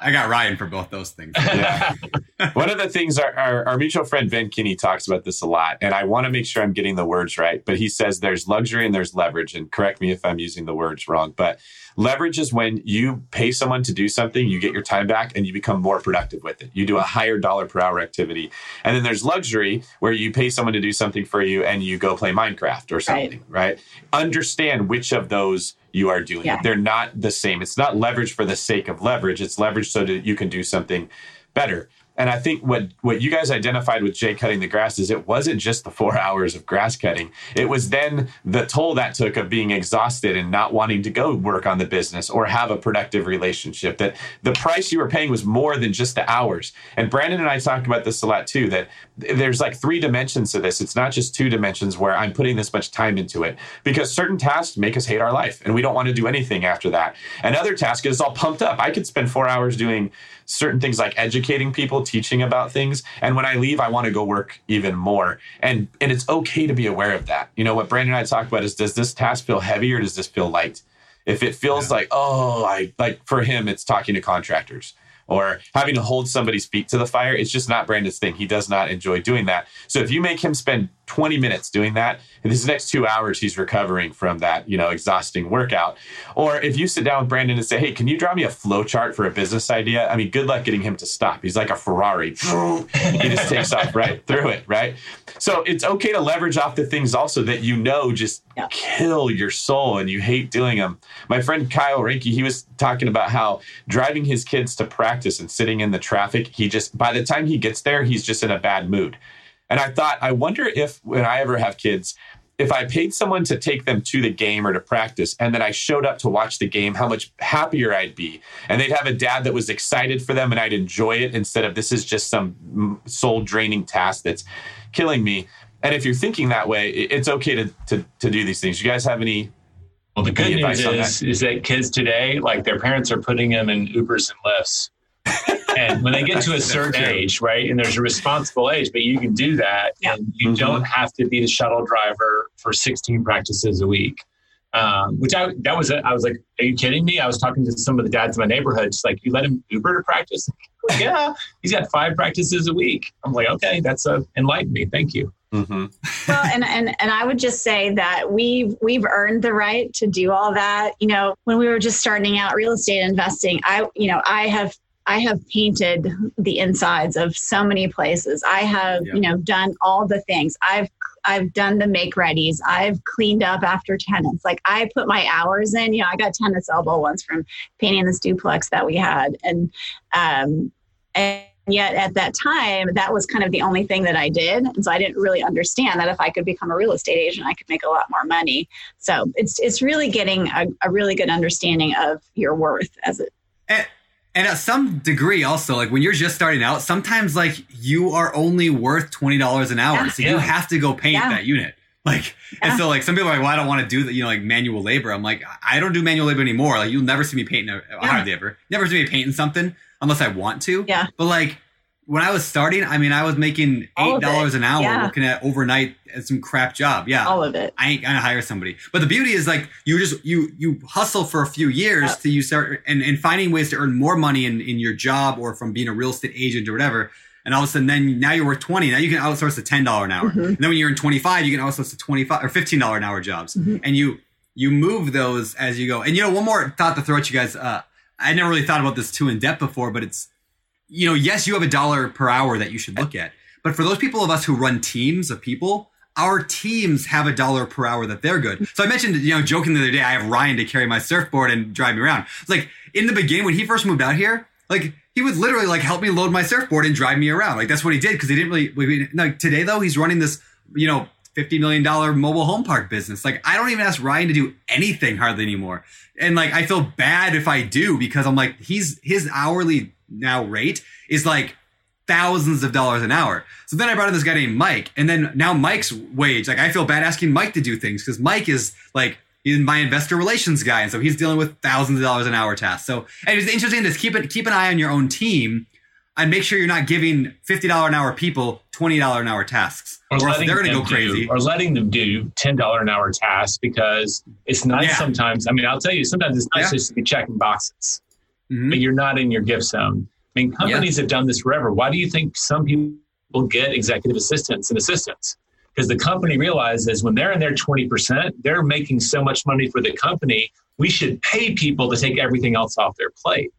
I got Ryan for both those things. Yeah. [laughs] One of the things our, our, our, mutual friend Ben Kinney talks about this a lot, and I want to make sure I'm getting the words right. But he says there's luxury and there's leverage, and correct me if I'm using the words wrong. But leverage is when you pay someone to do something, you get your time back, and you become more productive with it. You do a higher dollar per hour activity, and then there's luxury where you pay someone to do something for you, and you go play Minecraft or something. Right? right? Understand which of those you are doing. Yeah. They're not the same. It's not leverage for the sake of leverage. It's leverage so that you can do something better. And I think what what you guys identified with Jay cutting the grass is it wasn't just the four [laughs] hours of grass cutting. It was then the toll that took of being exhausted and not wanting to go work on the business or have a productive relationship. That the price you were paying was more than just the hours. And Brandon and I talked about this a lot too. That there's like three dimensions to this. It's not just two dimensions where I'm putting this much time into it because certain tasks make us hate our life and we don't want to do anything after that. And other tasks is all pumped up. I could spend four hours doing certain things like educating people, teaching about things. And when I leave, I want to go work even more. And and it's okay to be aware of that. You know, what Brandon and I talked about is does this task feel heavy or does this feel light? If it feels yeah. like, oh, I like for him, it's talking to contractors or having to hold somebody's feet to the fire. It's just not Brandon's thing. He does not enjoy doing that. So if you make him spend 20 minutes doing that, in these next two hours he's recovering from that, you know, exhausting workout. Or if you sit down with Brandon and say, Hey, can you draw me a flow chart for a business idea? I mean, good luck getting him to stop. He's like a Ferrari. [laughs] he just takes off right through it, right? So it's okay to leverage off the things also that you know just yeah. kill your soul and you hate doing them. My friend Kyle Rinke, he was talking about how driving his kids to practice and sitting in the traffic, he just by the time he gets there, he's just in a bad mood. And I thought, I wonder if when I ever have kids, if I paid someone to take them to the game or to practice, and then I showed up to watch the game, how much happier I'd be. And they'd have a dad that was excited for them and I'd enjoy it instead of this is just some soul draining task that's killing me. And if you're thinking that way, it's okay to, to, to do these things. You guys have any? Well, the good news is, that? is that kids today, like their parents are putting them in Ubers and Lyfts. [laughs] and when they get to a certain age, right, and there's a responsible age, but you can do that, and you mm-hmm. don't have to be the shuttle driver for 16 practices a week. Um, which I that was I was like, are you kidding me? I was talking to some of the dads in my neighborhood, just like, you let him Uber to practice? [laughs] Like, yeah, he's got five practices a week. I'm like, okay, that's uh, enlightened me. Thank you. Mm-hmm. well, and, and and I would just say that we've we've earned the right to do all that. You know, when we were just starting out real estate investing, I you know I have I have painted the insides of so many places. I have, yeah. you know, done all the things. I've I've done the make readies. I've cleaned up after tenants. Like I put my hours in. You know, I got tenants elbow once from painting this duplex that we had, and um, and yet at that time that was kind of the only thing that I did, and so I didn't really understand that if I could become a real estate agent, I could make a lot more money. So it's it's really getting a, a really good understanding of your worth as a and, and at some degree also like when you're just starting out sometimes like you are only worth $20 an hour. Yeah, so yeah. you have to go paint yeah. that unit. Like and so like some people are like well i don't want to do the you know like manual labor. I'm like i don't do manual labor anymore. Like you'll never see me painting a, a hard labor. Never see me painting something unless i want to. Yeah. But like when I was starting, I mean, I was making eight dollars an hour yeah. working at overnight at some crap job. Yeah, all of it. I ain't gonna hire somebody. But the beauty is like you just you you hustle for a few years yep. to you start and, and finding ways to earn more money in, in your job or from being a real estate agent or whatever. and all of a sudden then now you're worth 20 now you can outsource to $10 an hour Mhm. and then when you're in 25 you can outsource to 25 or $15 an hour jobs Mhm. and you you move those as you go and you know one more thought to throw at you guys uh i never really thought about this too in depth before but it's you know yes you have a dollar per hour that you should look at but for those people of us who run teams of people our teams have a dollar per hour that they're good. So I mentioned, you know, joking the other day, I have Ryan to carry my surfboard and drive me around. It's like in the beginning when he first moved out here, like he would literally like help me load my surfboard and drive me around. Like that's what he did because he didn't really. Like today though, he's running this, you know, fifty million dollar mobile home park business. Like I don't even ask Ryan to do anything hardly anymore, and like I feel bad if I do because I'm like he's his hourly now rate is like thousands of dollars an hour. So then I brought in this guy named Mike, and then now Mike's wage, like I feel bad asking Mike to do things because Mike is like he's my investor relations guy, and so he's dealing with thousands of dollars an hour tasks. So and it's interesting to keep it keep an eye on your own team and make sure you're not giving fifty dollar an hour people twenty dollar an hour tasks, or, letting they're going to go do- crazy. or letting them do ten dollar an hour tasks because it's nice Yeah. sometimes. I mean, I'll tell you, sometimes it's nice Yeah. just to be checking boxes, Mhm. but you're not in your gift zone. I mean, companies have done this forever. Why do you think some people get executive assistants and assistants? Because the company realizes when they're in their twenty percent, they're making so much money for the company. We should pay people to take everything else off their plate.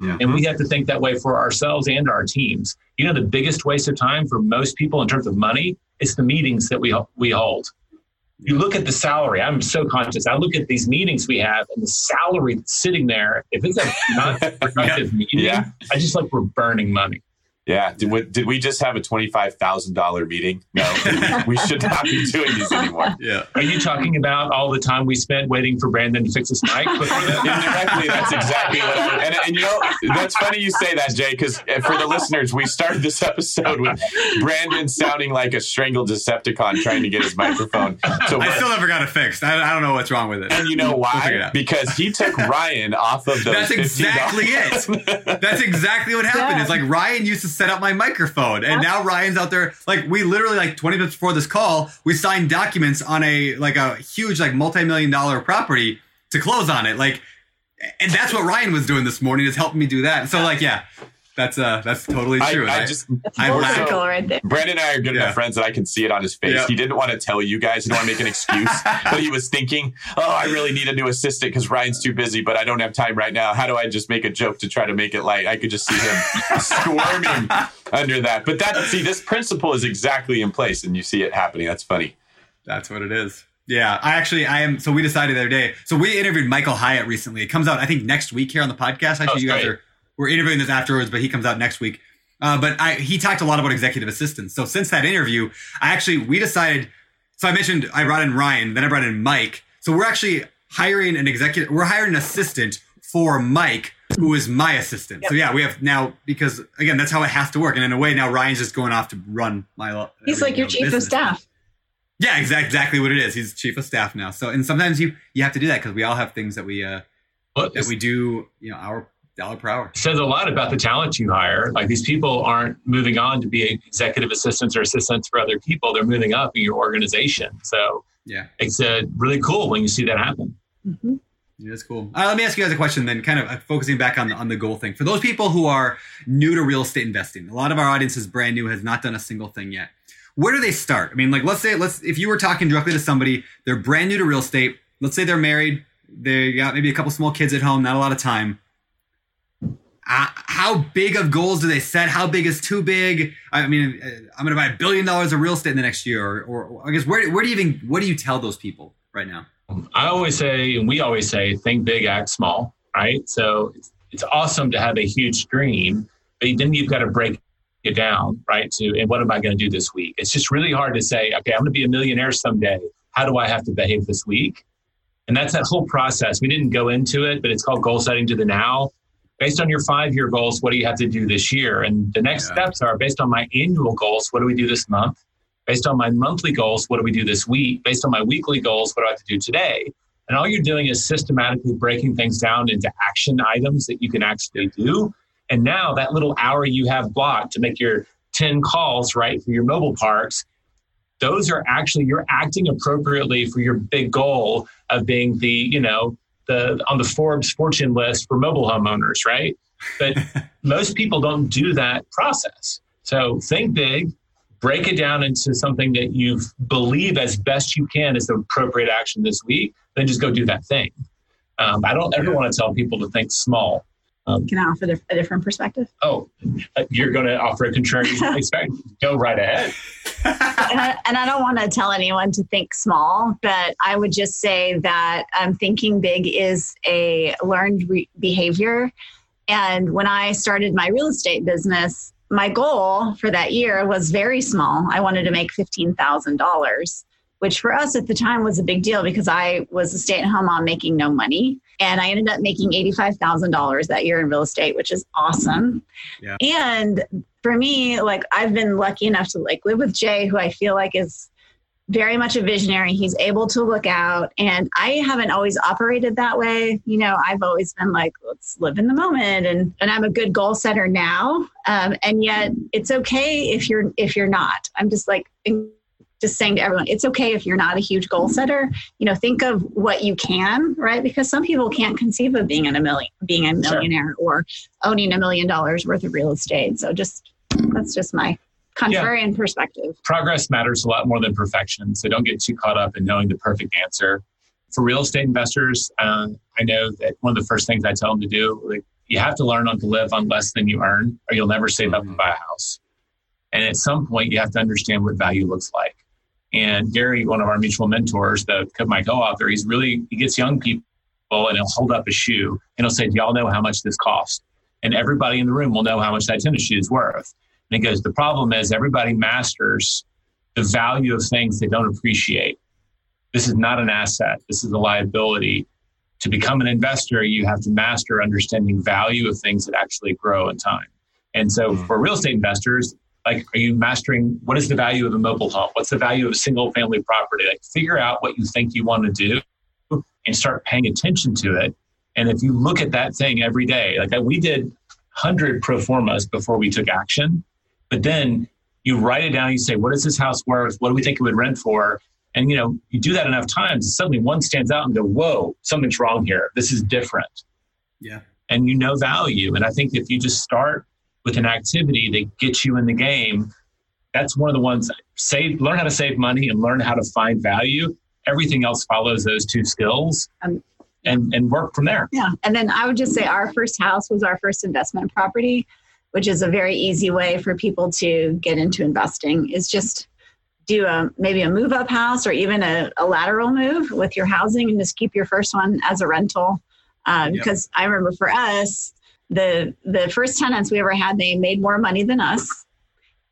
Yeah. And we have to think that way for ourselves and our teams. You know, the biggest waste of time for most people in terms of money is the meetings that we we hold. You look at the salary. I'm so conscious. I look at these meetings we have and the salary sitting there. If it's a [laughs] not productive meeting, Yeah. I just like we're burning money. Yeah. Did we, did we just have a $25,000 meeting? No, [laughs] we should not be doing these anymore. Yeah. Are you talking about all the time we spent waiting for Brandon to fix his mic? before? [laughs] Indirectly, that's exactly what I and, and you know, that's funny you say that, Jay, because eh, for the listeners, we started this episode with Brandon sounding like a strangled Decepticon trying to get his microphone. So I still never got it fixed. I, I don't know what's wrong with it. and you know We'll why? Because he took Ryan off of those. That's exactly $15. That's exactly what happened. Yeah. It's like Ryan used to set up my microphone, and now Ryan's out there. Like we literally, like twenty minutes before this call, we signed documents on a like a huge like multi million dollar property to close on it. Like, and that's what Ryan was doing this morning is helping me do that. So like, yeah, that's uh that's totally I, true. I just I Full laugh. right there. Brandon and I are good Yeah. enough friends that I can see it on his face. Yeah. He didn't want to tell you guys. He didn't want to make an excuse, [laughs] but he was thinking, "Oh, I really need a new assistant because Ryan's too busy, but I don't have time right now. How do I just make a joke to try to make it light?" I could just see him [laughs] squirming under that. But that, see, this principle is exactly in place, and you see it happening. That's funny. That's what it is. Yeah, I actually I am. So we decided the other day. So we interviewed Michael Hyatt recently. It comes out I think next week here on the podcast. Actually, Oh, you guys great. are we're interviewing this afterwards, but he comes out next week. Uh, but I, he talked a lot about executive assistants. So since that interview, I actually we decided. So I mentioned I brought in Ryan, then I brought in Mike. So we're actually hiring an executive. We're hiring an assistant for Mike, who is my assistant. So yeah, we have now because again that's how it has to work. And in a way, now Ryan's just going off to run my. He's like your chief of staff. Yeah, exactly, exactly what it is. He's chief of staff now. So, and sometimes you you have to do that because we all have things that we uh Well, that we do, you know, our dollar per hour. says a lot about the talent you hire. Like these people aren't moving on to be executive assistants or assistants for other people. They're moving up in your organization. So Yeah, it's uh, really cool when you see that happen. Mhm. it is cool. Uh, let me ask you guys a question then, kind of uh, focusing back on the, on the goal thing. For those people who are new to real estate investing, a lot of our audience is brand new, has not done a single thing yet. Where do they start? I mean, like, let's say, let's if you were talking directly to somebody, they're brand new to real estate. Let's say they're married, they got maybe a couple small kids at home, not a lot of time. Uh, how big of goals do they set? How big is too big? I mean, uh, I'm going to buy a billion dollars of real estate in the next year, or, or, I guess where where do you even what do you tell those people right now? I always say, and we always say, think big, act small, right? So it's, it's awesome to have a huge dream, but then you've got to break it down, right? To, and what am I going to do this week? It's just really hard to say, okay, I'm going to be a millionaire someday. How do I have to behave this week? And that's that whole process. We didn't go into it, but it's called goal setting to the now. Based on your five year goals, what do you have to do this year? And the next Yeah. steps are based on my annual goals, what do we do this month? Based on my monthly goals, what do we do this week? Based on my weekly goals, what do I have to do today? And all you're doing is systematically breaking things down into action items that you can actually do. And now that little hour you have blocked to make your 10 calls, right, for your mobile parks, those are actually, you're acting appropriately for your big goal of being the, you know, the on the Forbes fortune list for mobile homeowners, right? But [laughs] most people don't do that process. So think big, break it down into something that you believe as best you can is the appropriate action this week, then just go do that thing. Um, I don't ever want to tell people to think small. Um, Can I offer a different perspective? oh, uh, you're going to offer a contrarian [laughs] perspective. Go right ahead. and, I, and I don't want to tell anyone to think small, but I would just say that um, thinking big is a learned re- behavior. And when I started my real estate business, my goal for that year was very small. I wanted to make $15,000, which for us at the time was a big deal because I was a stay at home mom making no money. And I ended up making $85,000 that year in real estate, which is awesome. Yeah. And for me, like I've been lucky enough to like live with Jay, who I feel like is very much a visionary. He's able to look out, and I haven't always operated that way. You know, I've always been like, let's live in the moment, and and I'm a good goal setter now. Um, and yet, it's okay if you're if you're not. I'm just like just saying to everyone, it's okay if you're not a huge goal setter. You know, think of what you can, right? Because some people can't conceive of being in a million, being a Sure. millionaire or owning a million dollars worth of real estate. So just that's just my contrarian perspective. progress matters a lot more than perfection. So don't get too caught up in knowing the perfect answer. For real estate investors, uh, I know that one of the first things I tell them to do, like, you have to learn on to live on less than you earn, or you'll never save up to buy a house. And at some point, you have to understand what value looks like. And Gary, one of our mutual mentors, the my co-author, he's really he gets young people and he'll hold up a shoe and he'll say, "Do y'all know how much this costs?" And everybody in the room will know how much that tennis shoe is worth. And he goes, "The problem is everybody masters the value of things they don't appreciate. This is not an asset. This is a liability. To become an investor, you have to master understanding value of things that actually grow in time. And so mm-hmm. for real estate investors, like are you mastering what is the value of a mobile home? What's the value of a single family property? Like figure out what you think you want to do and start paying attention to it. And if you look at that thing every day, like we did 100 pro formas before we took action, but then you write it down, you say, what is this house worth? What do we think it would rent for? And you know, you do that enough times, suddenly one stands out and go, whoa, something's wrong here. This is different. Yeah. And you know value. And I think if you just start with an activity that gets you in the game, that's one of the ones save learn how to save money and learn how to find value. Everything else follows those two skills Um, and, and work from there. Yeah. And then I would just say our first house was our first investment property, which is a very easy way for people to get into investing is just do a maybe a move up house or even a, a lateral move with your housing and just keep your first one as a rental. Um, Yep. Because I remember for us, the the first tenants we ever had, they made more money than us,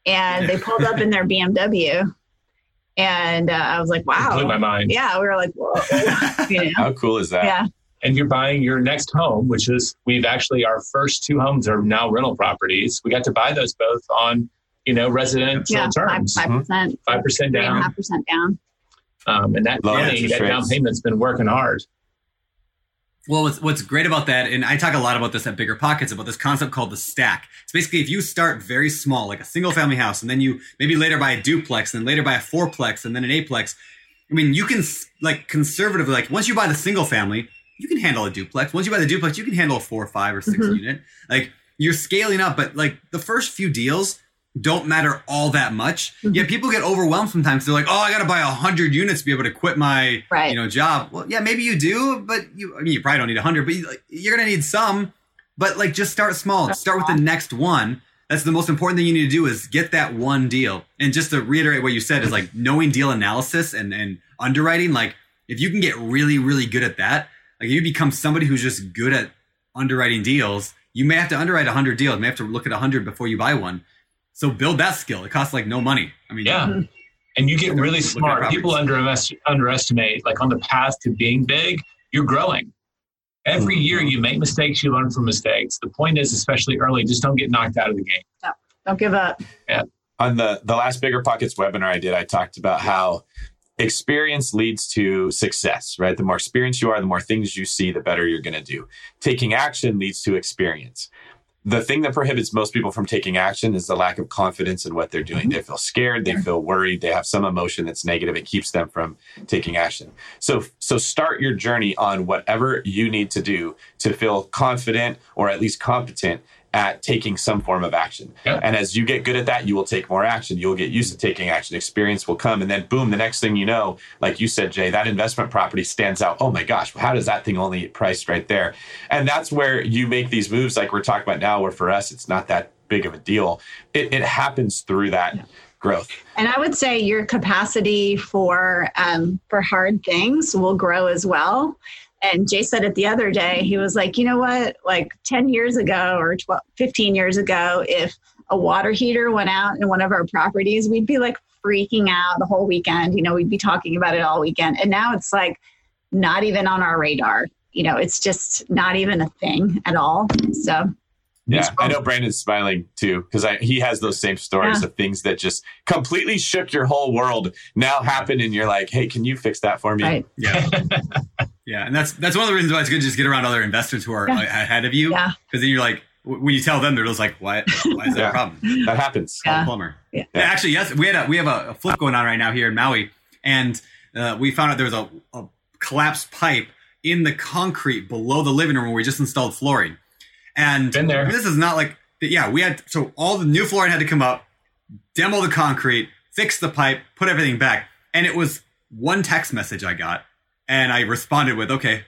and they pulled up in their [laughs] BMW, and uh, I was like, It blew my wow, mind. yeah, we were like, whoa, [laughs] you know, How cool is that? yeah. and you're buying your next home, which is we've actually our first two homes are now rental properties. We got to buy those both on you know residential yeah, five terms, five percent, five percent three and a down, Five percent down. um, and that Low money, that down payment's been working hard. Well, what's, what's great about that, and I talk a lot about this at Bigger Pockets, about this concept called the stack. It's basically if you start very small, like a single family house, and then you maybe later buy a duplex, and then later buy a fourplex, and then an eightplex. I mean, you can like conservatively, like once you buy the single family, you can handle a duplex. Once you buy the duplex, you can handle a four, five, or 6 Mhm. unit. Like you're scaling up, but like the first few deals don't matter all that much. Mhm. Yet people get overwhelmed sometimes. They're like, "Oh, I got to buy a hundred units to be able to quit my Right. you know job." Well, yeah, maybe you do, but you I mean, you probably don't need a hundred, but you, like, you're gonna need some. But like, just start small. Start Start with the next one. That's the most important thing you need to do is get that one deal. And just to reiterate what you said is like knowing deal analysis and and underwriting. Like, if you can get really really good at that, like you become somebody who's just good at underwriting deals. You may have to underwrite a hundred deals. You may have to look at a hundred before you buy one. So build that skill. It costs like no money. I mean, Yeah. And you get really smart. People underest- underestimate, like on the path to being big, you're growing. Every Mm-hmm. year you make mistakes, you learn from mistakes. The point is, especially early, just don't get knocked out of the game. Don't give up. Yeah. On the the last bigger pockets webinar i did i talked about how experience leads to success right the more experienced you are the more things you see the better you're going to do taking action leads to experience the thing that prohibits most people from taking action is the lack of confidence in what they're doing. Mm-hmm. They feel scared they feel worried they have some emotion that's negative it keeps them from taking action. So so start your journey on whatever you need to do to feel confident or at least competent at taking some form of action. Yeah. And as you get good at that, you will take more action. You'll get used to taking action. Experience will come. And then, boom, the next thing you know, like you said, Jay, that investment property stands out. Oh my gosh, how does that thing only get priced right there? And that's where you make these moves, like we're talking about now, where for us, it's not that big of a deal. It, it happens through that growth. And I would say your capacity for um, for hard things will grow as well. And Jay said it the other day. He was like, you know what? Like 10 years ago or 12, 15 years ago, if a water heater went out in one of our properties, we'd be like freaking out the whole weekend. You know, we'd be talking about it all weekend. And now it's like not even on our radar. You know, it's just not even a thing at all. So Yeah, I know Brandon's smiling too because he has those same stories Yeah. of things that just completely shook your whole world now happen, and you're like, "Hey, can you fix that for me?" right. Yeah. [laughs] yeah. And that's that's one of the reasons why it's good to just get around other investors who are Yeah. ahead of you. Yeah. Because then you're like, when you tell them, they're just like, why, why is that Yeah. a problem? That happens. Call the Yeah. plumber. Yeah. Yeah, Actually, yes, we had a we have a, a flip going on right now here in Maui, and uh, we found out there was a, a collapsed pipe in the concrete below the living room where we just installed flooring. And Been there. this is not like yeah, we had so all the new flooring had to come up, demo the concrete, fix the pipe, put everything back, and it was one text message I got, and I responded with okay.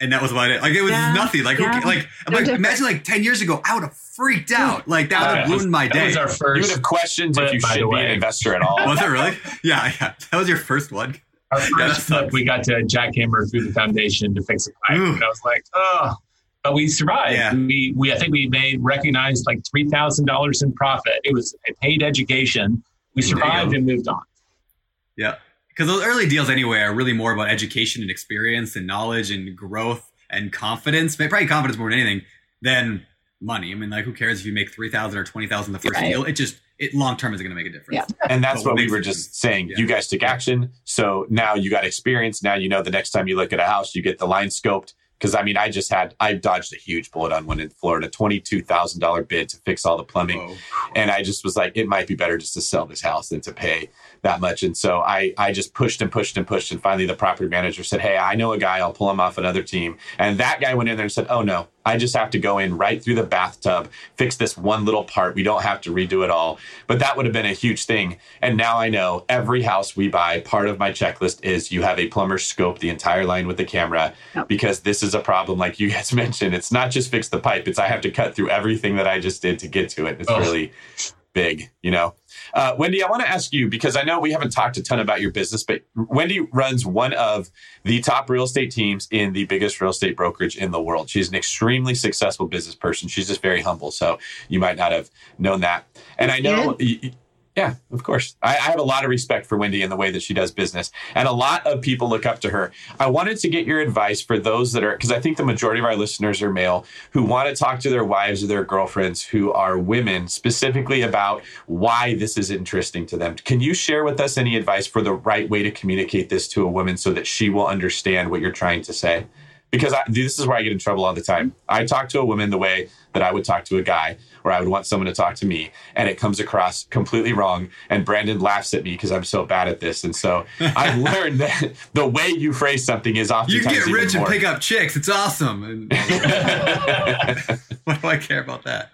And that was about it. Like it was Yeah. nothing. Like, who, like, No like imagine like ten years ago, I would have freaked out. Like that would have ruined my that day. was our first. You would first. have questioned if you should be an investor at all. Was it really? [laughs] Yeah, yeah. That was your first one. Our first sucks. flip, we got to jackhammer through the foundation to fix a pipe, Ooh. and I was like, oh. But we survived. Yeah. We, we, I think we made recognized like three thousand dollars in profit. It was a paid education. We survived and moved on. Yeah. Because those early deals, anyway, are really more about education and experience and knowledge and growth and confidence. But Probably confidence more than anything than money. I mean, like, who cares if you make three thousand or twenty thousand the first Right. deal? It just it long term is going to make a difference. Yeah. And that's But what what we were it- just saying. yeah. You guys took action. So now you got experience. Now you know the next time you look at a house, you get the line scoped. Because I mean, I just had, I dodged a huge bullet on one in Florida, $22,000 bid to fix all the plumbing. Whoa. And I just was like, it might be better just to sell this house than to pay that much. And so I, I just pushed and pushed and pushed. And finally, the property manager said, Hey, I know a guy, I'll pull him off another team. And that guy went in there and said, Oh, no, I just have to go in right through the bathtub, fix this one little part. We don't have to redo it all. But that would have been a huge thing. And now I know every house we buy, part of my checklist is you have a plumber scope the entire line with the camera Yep. because this is a problem, like you guys [laughs] mentioned. It's not just fix the pipe, it's I have to cut through everything that I just did to get to it. It's Oh. really big, you know. Uh, Wendy, I want to ask you because I know we haven't talked a ton about your business, but Wendy runs one of the top real estate teams in the biggest real estate brokerage in the world. She's an extremely successful business person. She's just very humble, so you might not have known that. And I know. y- y- yeah, of course. I, I have a lot of respect for Wendy and the way that she does business. And a lot of people look up to her. I wanted to get your advice for those that are, because I think the majority of our listeners are male who want to talk to their wives or their girlfriends who are women, specifically about why this is interesting to them. Can you share with us any advice for the right way to communicate this to a woman so that she will understand what you're trying to say? Because I, this is where I get in trouble all the time. I talk to a woman the way that I would talk to a guy, or I would want someone to talk to me, and it comes across completely wrong. And Brandon laughs at me because I'm so bad at this. And so [laughs] I've learned that the way you phrase something is often You oftentimes can get even rich and pick up chicks. It's awesome. And [laughs] [laughs] what do I care about that?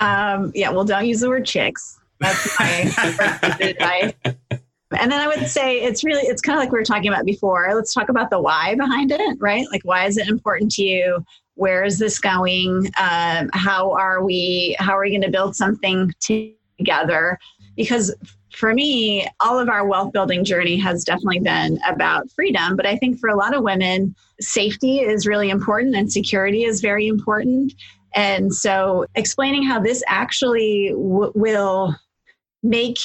Um, yeah, well, don't use the word chicks. That's my first bit of advice. And then I would say it's really, it's kind of like we were talking about before. Let's talk about the why behind it, right? Like, why is it important to you? Where is this going? Um, how are we, how are we going to build something together? Because for me, all of our wealth building journey has definitely been about freedom. But I think for a lot of women, safety is really important and security is very important. And so, explaining how this actually w- will make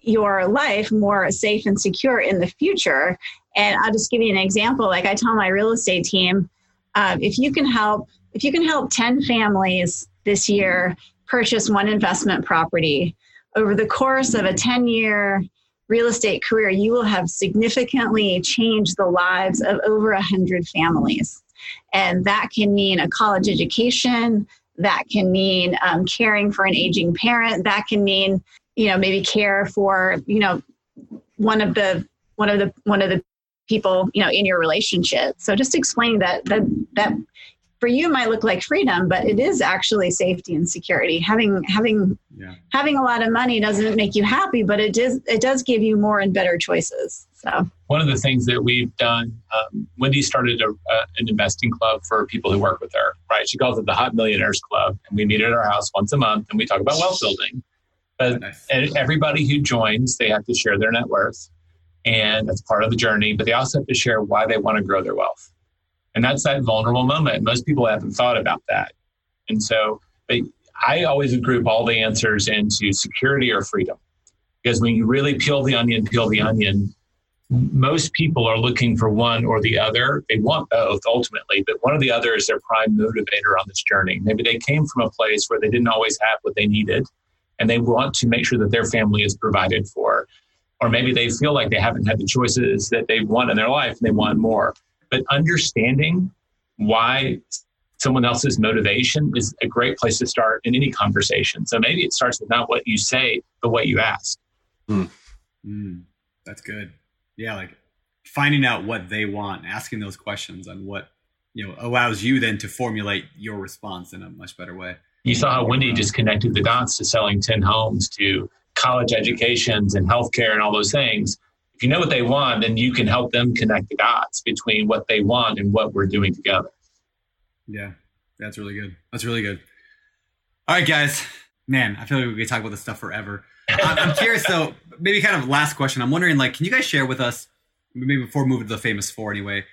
your life more safe and secure in the future. And I'll just give you an example. Like I tell my real estate team, um, if you can help, if you can help ten families this year purchase one investment property over the course of a ten-year real estate career, you will have significantly changed the lives of over a hundred families. And that can mean a college education. That can mean um, caring for an aging parent. That can mean, you know, maybe care for, you know, one of the one of the one of the people, you know, in your relationship. So just explaining that that that for you it might look like freedom, but it is actually safety and security. Having having Yeah. having a lot of money doesn't make you happy, but it does it does give you more and better choices. So one of the things that we've done, um, Wendy started a, uh, an investing club for people who work with her, right? She calls it the Hot Millionaires Club. And we meet at our house once a month and we talk about wealth building. But Nice. everybody who joins, they have to share their net worth. And that's part of the journey. But they also have to share why they want to grow their wealth. And that's that vulnerable moment. Most people haven't thought about that. And so I always group all the answers into security or freedom. Because when you really peel the onion, peel the onion, most people are looking for one or the other. They want both ultimately, but one or the other is their prime motivator on this journey. Maybe they came from a place where they didn't always have what they needed and they want to make sure that their family is provided for. Or maybe they feel like they haven't had the choices that they want in their life and they want more. But understanding why someone else's motivation is a great place to start in any conversation. So maybe it starts with not what you say, but what you ask. Mm, that's good. Yeah, like finding out what they want, asking those questions, and what you know allows you then to formulate your response in a much better way. You saw how Wendy just connected the dots to selling 10 homes to college educations and healthcare and all those things. If you know what they want, then you can help them connect the dots between what they want and what we're doing together. Yeah, that's really good. That's really good. All right, guys. Man, I feel like we could talk about this stuff forever. I'm, curious though. Maybe kind of last question. I'm wondering, like, can you guys share with us, maybe before moving to the famous four, anyway?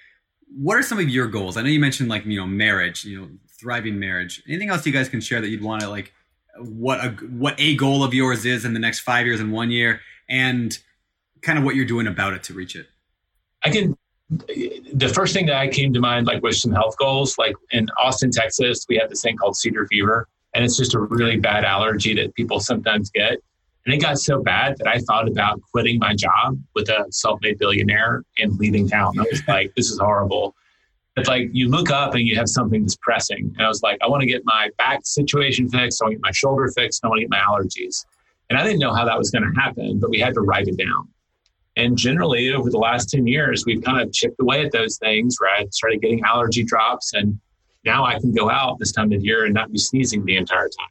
What are some of your goals? I know you mentioned like you know marriage, you know, thriving marriage. Anything else you guys can share that you'd want to like, what a what a goal of yours is in the next five years and one year, and kind of what you're doing about it to reach it. I can. The first thing that I came to mind, like, was some health goals. Like in Austin, Texas, we have this thing called cedar fever, and it's just a really bad allergy that people sometimes get. And it got so bad that I thought about quitting my job with a self-made billionaire and leaving town. I was [laughs] like, this is horrible. It's like you look up and you have something that's pressing. And I was like, I want to get my back situation fixed. I want to get my shoulder fixed. I want to get my allergies. And I didn't know how that was going to happen, but we had to write it down. And generally, over the last 10 years, we've kind of chipped away at those things, right? Started getting allergy drops. And now I can go out this time of year and not be sneezing the entire time.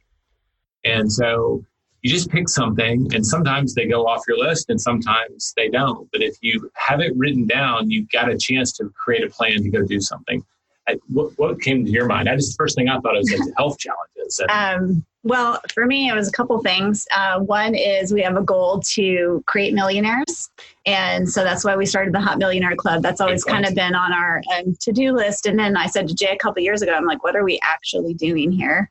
And so you just pick something, and sometimes they go off your list and sometimes they don't. But if you have it written down, you've got a chance to create a plan to go do something. I, what, what came to your mind? I just, the first thing I thought was like health challenges. [laughs] Um, well, for me, it was a couple things. Uh, one is we have a goal to create millionaires. And so that's why we started the Hot Millionaire Club. That's always kind of been on our um, to do list. And then I said to Jay a couple years ago, I'm like, what are we actually doing here?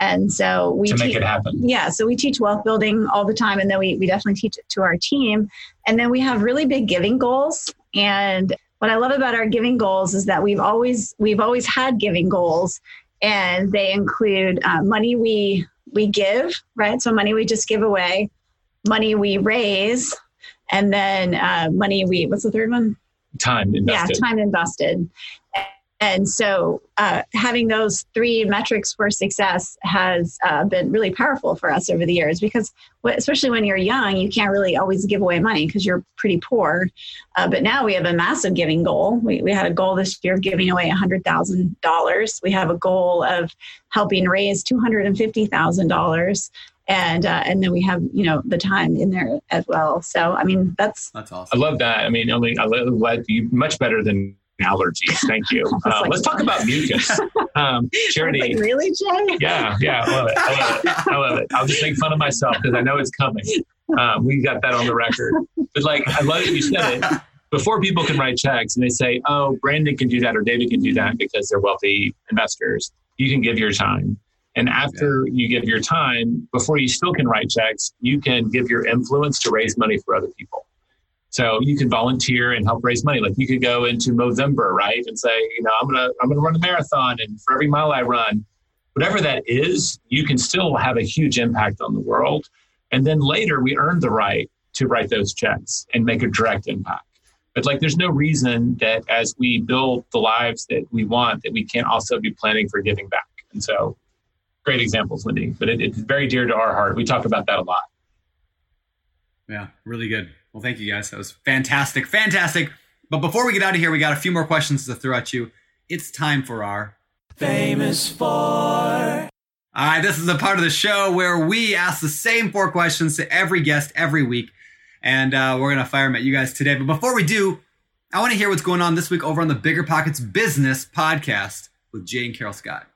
And so we to make teach- it happen. yeah, so we teach wealth building all the time, and then we, we definitely teach it to our team. And then we have really big giving goals. And what I love about our giving goals is that we've always we've always had giving goals, and they include uh, money we we give, right? So money we just give away, money we raise, and then uh, money we what's the third one? Time invested. Yeah, time invested. And so, uh, having those three metrics for success has uh, been really powerful for us over the years because, especially when you're young, you can't really always give away money because you're pretty poor. Uh, but now we have a massive giving goal. We, we had a goal this year of giving away $100,000. We have a goal of helping raise $250,000. And, uh, and then we have, you know, the time in there as well. So, I mean, that's That's awesome. I love that. I mean, only I love love you much better than allergies. Thank you. [laughs] Uh, like, let's talk about mucus. [laughs] Um, like, Charity. really, Jay? Yeah, yeah, I love it. I love it. I love it. I'll just make fun of myself because I know it's coming. Um, we got that on the record. But like, I love that you said it. Before people can write checks and they say, "Oh, Brandon can do that or David can do that because they're wealthy investors," you can give your time. And after you give your time, before you still can write checks, you can give your influence to raise money for other people. So you can volunteer and help raise money. Like you could go into Movember, right, and say, you know, I'm gonna I'm gonna run a marathon, and for every mile I run, whatever that is, you can still have a huge impact on the world. And then later, we earn the right to write those checks and make a direct impact. But like, there's no reason that as we build the lives that we want, that we can't also be planning for giving back. And so, great examples, Wendy. But it, it's very dear to our heart. We talk about that a lot. Yeah, really good. Well, thank you guys. That was fantastic. Fantastic. But before we get out of here, we got a few more questions to throw at you. It's time for our Famous four. All right, this is a part of the show where we ask the same four questions to every guest every week. And uh, we're going to fire them at you guys today. But before we do, I want to hear what's going on this week over on the Bigger Pockets Business Podcast with Jay and Carol Scott.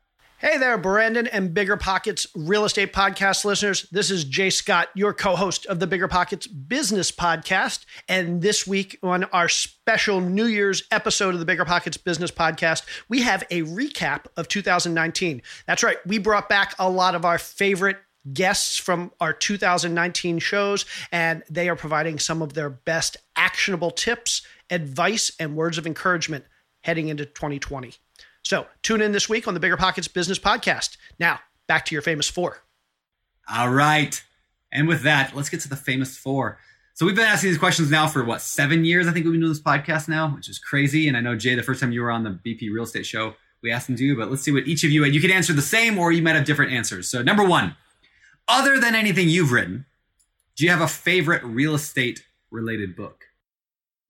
Hey there, Brandon and Bigger Pockets real estate podcast listeners. This is Jay Scott, your co host of the Bigger Pockets Business Podcast. And this week, on our special New Year's episode of the Bigger Pockets Business Podcast, we have a recap of 2019. That's right, we brought back a lot of our favorite guests from our 2019 shows, and they are providing some of their best actionable tips, advice, and words of encouragement heading into 2020. So tune in this week on the Bigger Pockets Business Podcast. Now, back to your famous four. All right. And with that, let's get to the famous four. So we've been asking these questions now for what, seven years? I think we've been doing this podcast now, which is crazy. And I know, Jay, the first time you were on the BP Real Estate Show, we asked them to you, but let's see what each of you, and you can answer the same or you might have different answers. So, number one, other than anything you've written, do you have a favorite real estate related book?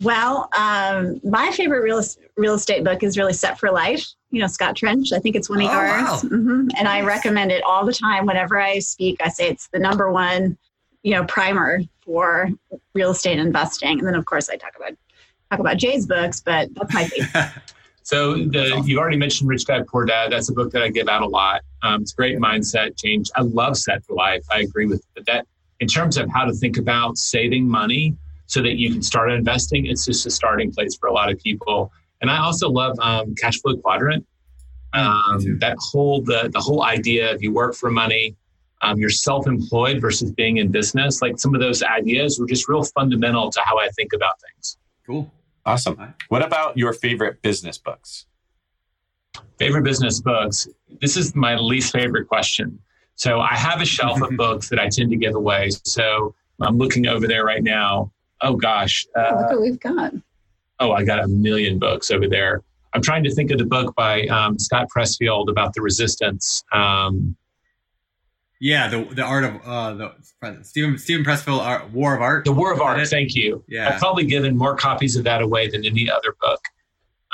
Well, um, my favorite real, real estate book is really Set for Life. You know, Scott Trench. I think it's one of oh, yours. Wow. Mm-hmm. And I recommend it all the time. Whenever I speak, I say it's the number one, you know, primer for real estate investing. And then, of course, I talk about talk about Jay's books, but that's my favorite. [laughs] so the, you already mentioned Rich Dad Poor Dad. That's a book that I give out a lot. Um, it's great mindset change. I love Set for Life. I agree with that. In terms of how to think about saving money so that you can start investing. It's just a starting place for a lot of people. And I also love um, cash flow quadrant. Um, that whole the the whole idea of you work for money, um, you're self-employed versus being in business. Like some of those ideas were just real fundamental to how I think about things. Cool, awesome. What about your favorite business books? Favorite business books. This is my least favorite question. So I have a shelf of [laughs] books that I tend to give away. So I'm looking over there right now oh gosh. Uh, oh, look what we've got. Oh, I got a million books over there. I'm trying to think of the book by um, Scott Pressfield about the resistance. Um, yeah, the the art of uh, the Stephen Stephen Pressfield art, War of Art. The War of Art. Thank you. Yeah, I've probably given more copies of that away than any other book.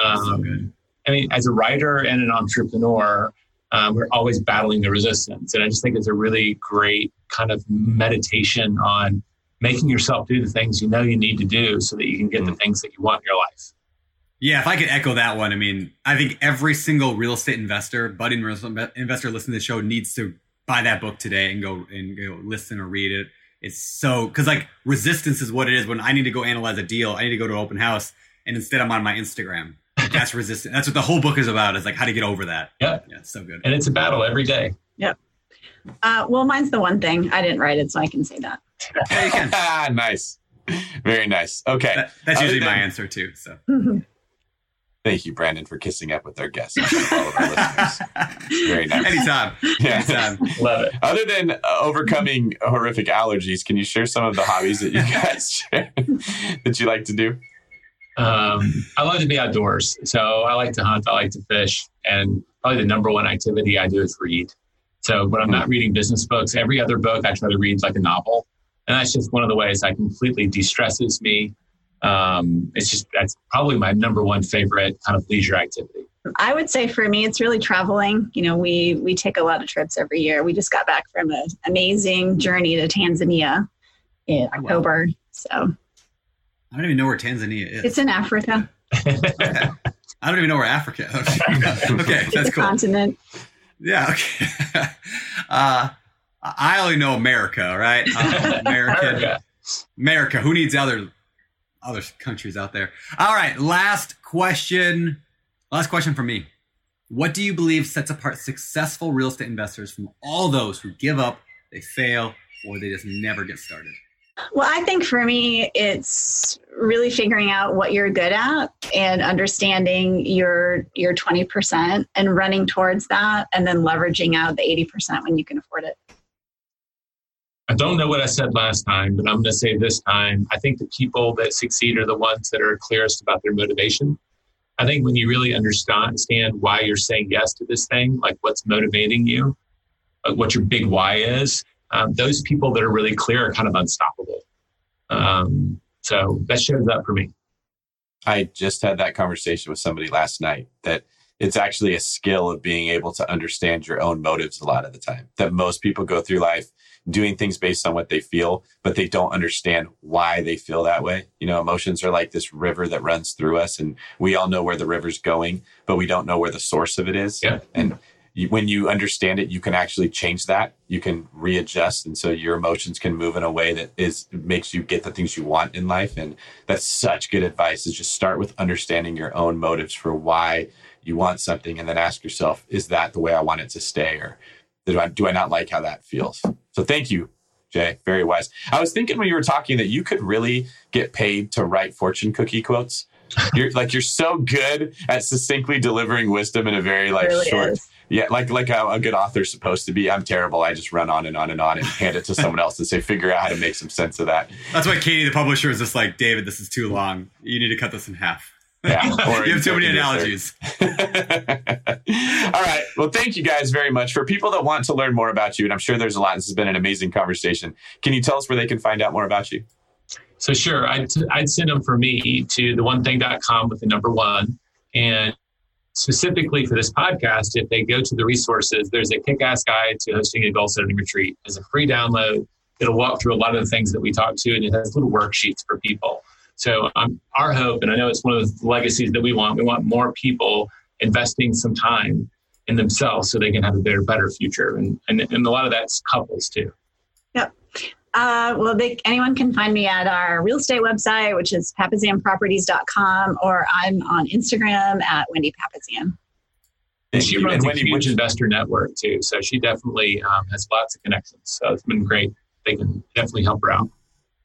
Um, so good. I mean, as a writer and an entrepreneur, um, we're always battling the resistance, and I just think it's a really great kind of meditation on making yourself do the things you know you need to do so that you can get the mm. things that you want in your life. Yeah, if I could echo that one, I mean, I think every single real estate investor, budding real estate investor listening to the show needs to buy that book today and go and go listen or read it. It's so because like resistance is what it is. When I need to go analyze a deal, I need to go to an open house, and instead I'm on my Instagram. That's [laughs] resistance. That's what the whole book is about. Is like how to get over that. Yeah, yeah, it's so good. And it's a battle every day. Yep. Uh, well, mine's the one thing I didn't write it, so I can say that. [laughs] nice. Very nice. Okay. That, that's Other usually than, my answer too. So. Thank you, Brandon, for kissing up with our guests. all of our listeners. [laughs] Very nice. Anytime. Yeah. Anytime. Love it. Other than uh, overcoming horrific allergies, can you share some of the hobbies that you [laughs] guys share that you like to do? Um, I love to be outdoors. So I like to hunt. I like to fish. And probably the number one activity I do is read. So when I'm not reading business books, every other book I try to read is like a novel, and that's just one of the ways I completely de-stresses me. Um, it's just that's probably my number one favorite kind of leisure activity. I would say for me, it's really traveling. You know, we we take a lot of trips every year. We just got back from an amazing journey to Tanzania in oh, October. So I don't even know where Tanzania is. It's in Africa. [laughs] I don't even know where Africa. Is. [laughs] okay, that's cool. Continent. Yeah. Okay. [laughs] uh, I only know America, right? Uh, [laughs] America. America. Who needs other other countries out there? All right. Last question. Last question for me. What do you believe sets apart successful real estate investors from all those who give up, they fail, or they just never get started? Well, I think for me, it's really figuring out what you're good at and understanding your your 20% and running towards that and then leveraging out the 80% when you can afford it. I don't know what I said last time, but I'm going to say this time. I think the people that succeed are the ones that are clearest about their motivation. I think when you really understand why you're saying yes to this thing, like what's motivating you, like what your big why is, um, those people that are really clear are kind of unstoppable. Um, so that shows up for me. I just had that conversation with somebody last night that it's actually a skill of being able to understand your own motives a lot of the time. That most people go through life doing things based on what they feel, but they don't understand why they feel that way. You know, emotions are like this river that runs through us, and we all know where the river's going, but we don't know where the source of it is. Yeah. And you, when you understand it, you can actually change that. You can readjust, and so your emotions can move in a way that is makes you get the things you want in life. And that's such good advice. Is just start with understanding your own motives for why you want something, and then ask yourself, is that the way I want it to stay, or do I do I not like how that feels? So thank you, Jay. Very wise. I was thinking when you were talking that you could really get paid to write fortune cookie quotes. You're like you're so good at succinctly delivering wisdom in a very like really short. is. Yeah, like like a, a good author's supposed to be. I'm terrible. I just run on and on and on and hand it to someone else and say, figure out how to make some sense of that. That's why Katie, the publisher, is just like, David, this is too long. You need to cut this in half. Yeah, [laughs] you have too many analogies. [laughs] All right. Well, thank you guys very much. For people that want to learn more about you, and I'm sure there's a lot, this has been an amazing conversation. Can you tell us where they can find out more about you? So sure, I'd, I'd send them for me to the one thing.com with the number one. And specifically for this podcast, if they go to the resources, there's a kick-ass guide to hosting a goal setting retreat. It's a free download. It'll walk through a lot of the things that we talked to, and it has little worksheets for people. So um, our hope, and I know it's one of the legacies that we want, we want more people investing some time in themselves so they can have a better, better future. And, and, and a lot of that's couples too. Yep. Uh, well, they, anyone can find me at our real estate website, which is papasanproperties.com, or I'm on Instagram at Wendy Papasan. And she runs And a Wendy, huge which- investor network too. So she definitely um, has lots of connections. So it's been great. They can definitely help her out.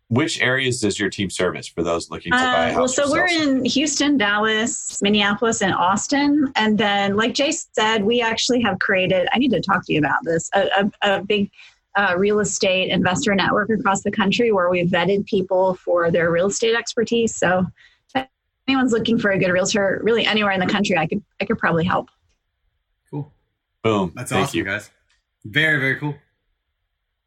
Which areas does your team service for those looking to buy a Uh, house? well, so or we're in Houston, Dallas, Minneapolis, and Austin. And then, like Jay said, we actually have created, I need to talk to you about this, a, a, a big uh, real estate investor network across the country where we've vetted people for their real estate expertise. So if anyone's looking for a good realtor, really anywhere in the country, I could, I could probably help. Cool. Boom. That's Thank awesome, you. guys. Very, very cool.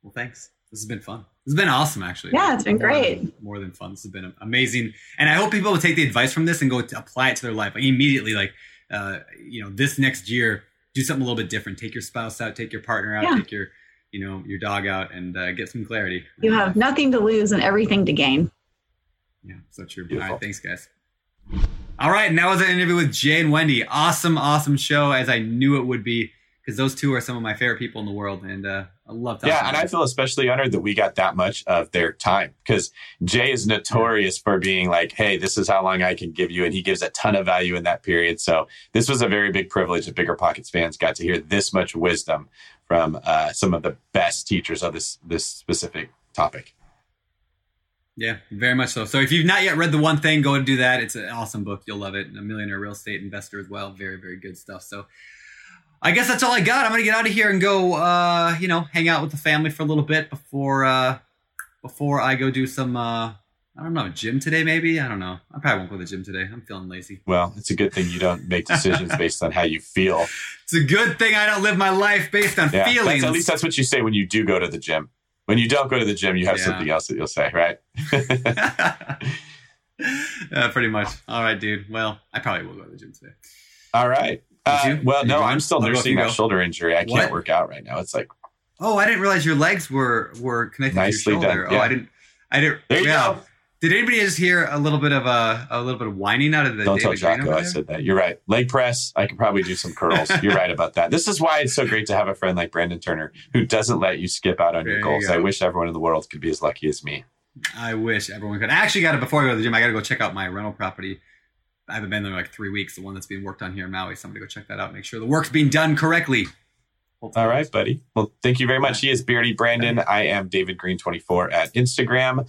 Well, thanks. This has been fun. This has been awesome, actually. Yeah, it's been More great. than- more than fun. This has been amazing, and I hope people will take the advice from this and go to apply it to their life like immediately. Like, uh, you know, this next year, do something a little bit different. Take your spouse out, take your partner out, Yeah. take your, you know, your dog out, and uh, get some clarity. You have nothing to lose and everything to gain. Yeah, so true. Beautiful. All right, thanks, guys. All right, and that was an interview with Jay and Wendy. Awesome, awesome show, as I knew it would be, because those two are some of my favorite people in the world, and uh, I love talking. Yeah, and them. I feel especially honored that we got that much of their time because Jay is notorious for being like, "Hey, this is how long I can give you," and he gives a ton of value in that period. So this was a very big privilege that Bigger Pockets fans got to hear this much wisdom from uh, some of the best teachers of this this specific topic. Yeah, very much so. So if you've not yet read the one thing, go and do that. It's an awesome book. You'll love it. And A millionaire real estate investor as well. Very, very good stuff. So I guess that's all I got. I'm gonna get out of here and go uh, you know, hang out with the family for a little bit before uh before I go do some uh I don't know, gym today maybe? I don't know. I probably won't go to the gym today. I'm feeling lazy. Well, it's a good thing you don't make decisions based on how you feel. [laughs] It's a good thing I don't live my life based on Yeah, feelings. at least that's what you say when you do go to the gym. When you don't go to the gym, you have Yeah. something else that you'll say, right? [laughs] uh, pretty much. All right, dude. Well, I probably will go to the gym today. All right. Uh, well, no. I'm still I'll go if nursing my go. shoulder injury. I can't work out right now. It's like Oh, I didn't realize your legs were were connected Nicely to your shoulder. done, Oh. I didn't. I didn't. there you yeah. go. Did anybody just hear a little bit of a a little bit of whining out of the Don't tell David Greene Jocko I said that. You're right. Leg press. I can probably do some curls. [laughs] You're right about that. This is why it's so great to have a friend like Brandon Turner who doesn't let you skip out on There your you goals. go. I wish everyone in the world could be as lucky as me. I wish everyone could. I actually got it before I go to the gym. I got to go check out my rental property. I haven't been there in like three weeks. The one that's being worked on here in Maui. Somebody go check that out. Make sure the work's being done correctly. All right, buddy. Well, thank you very much. He is Beardy Brandon. I am David Greene24 at Instagram.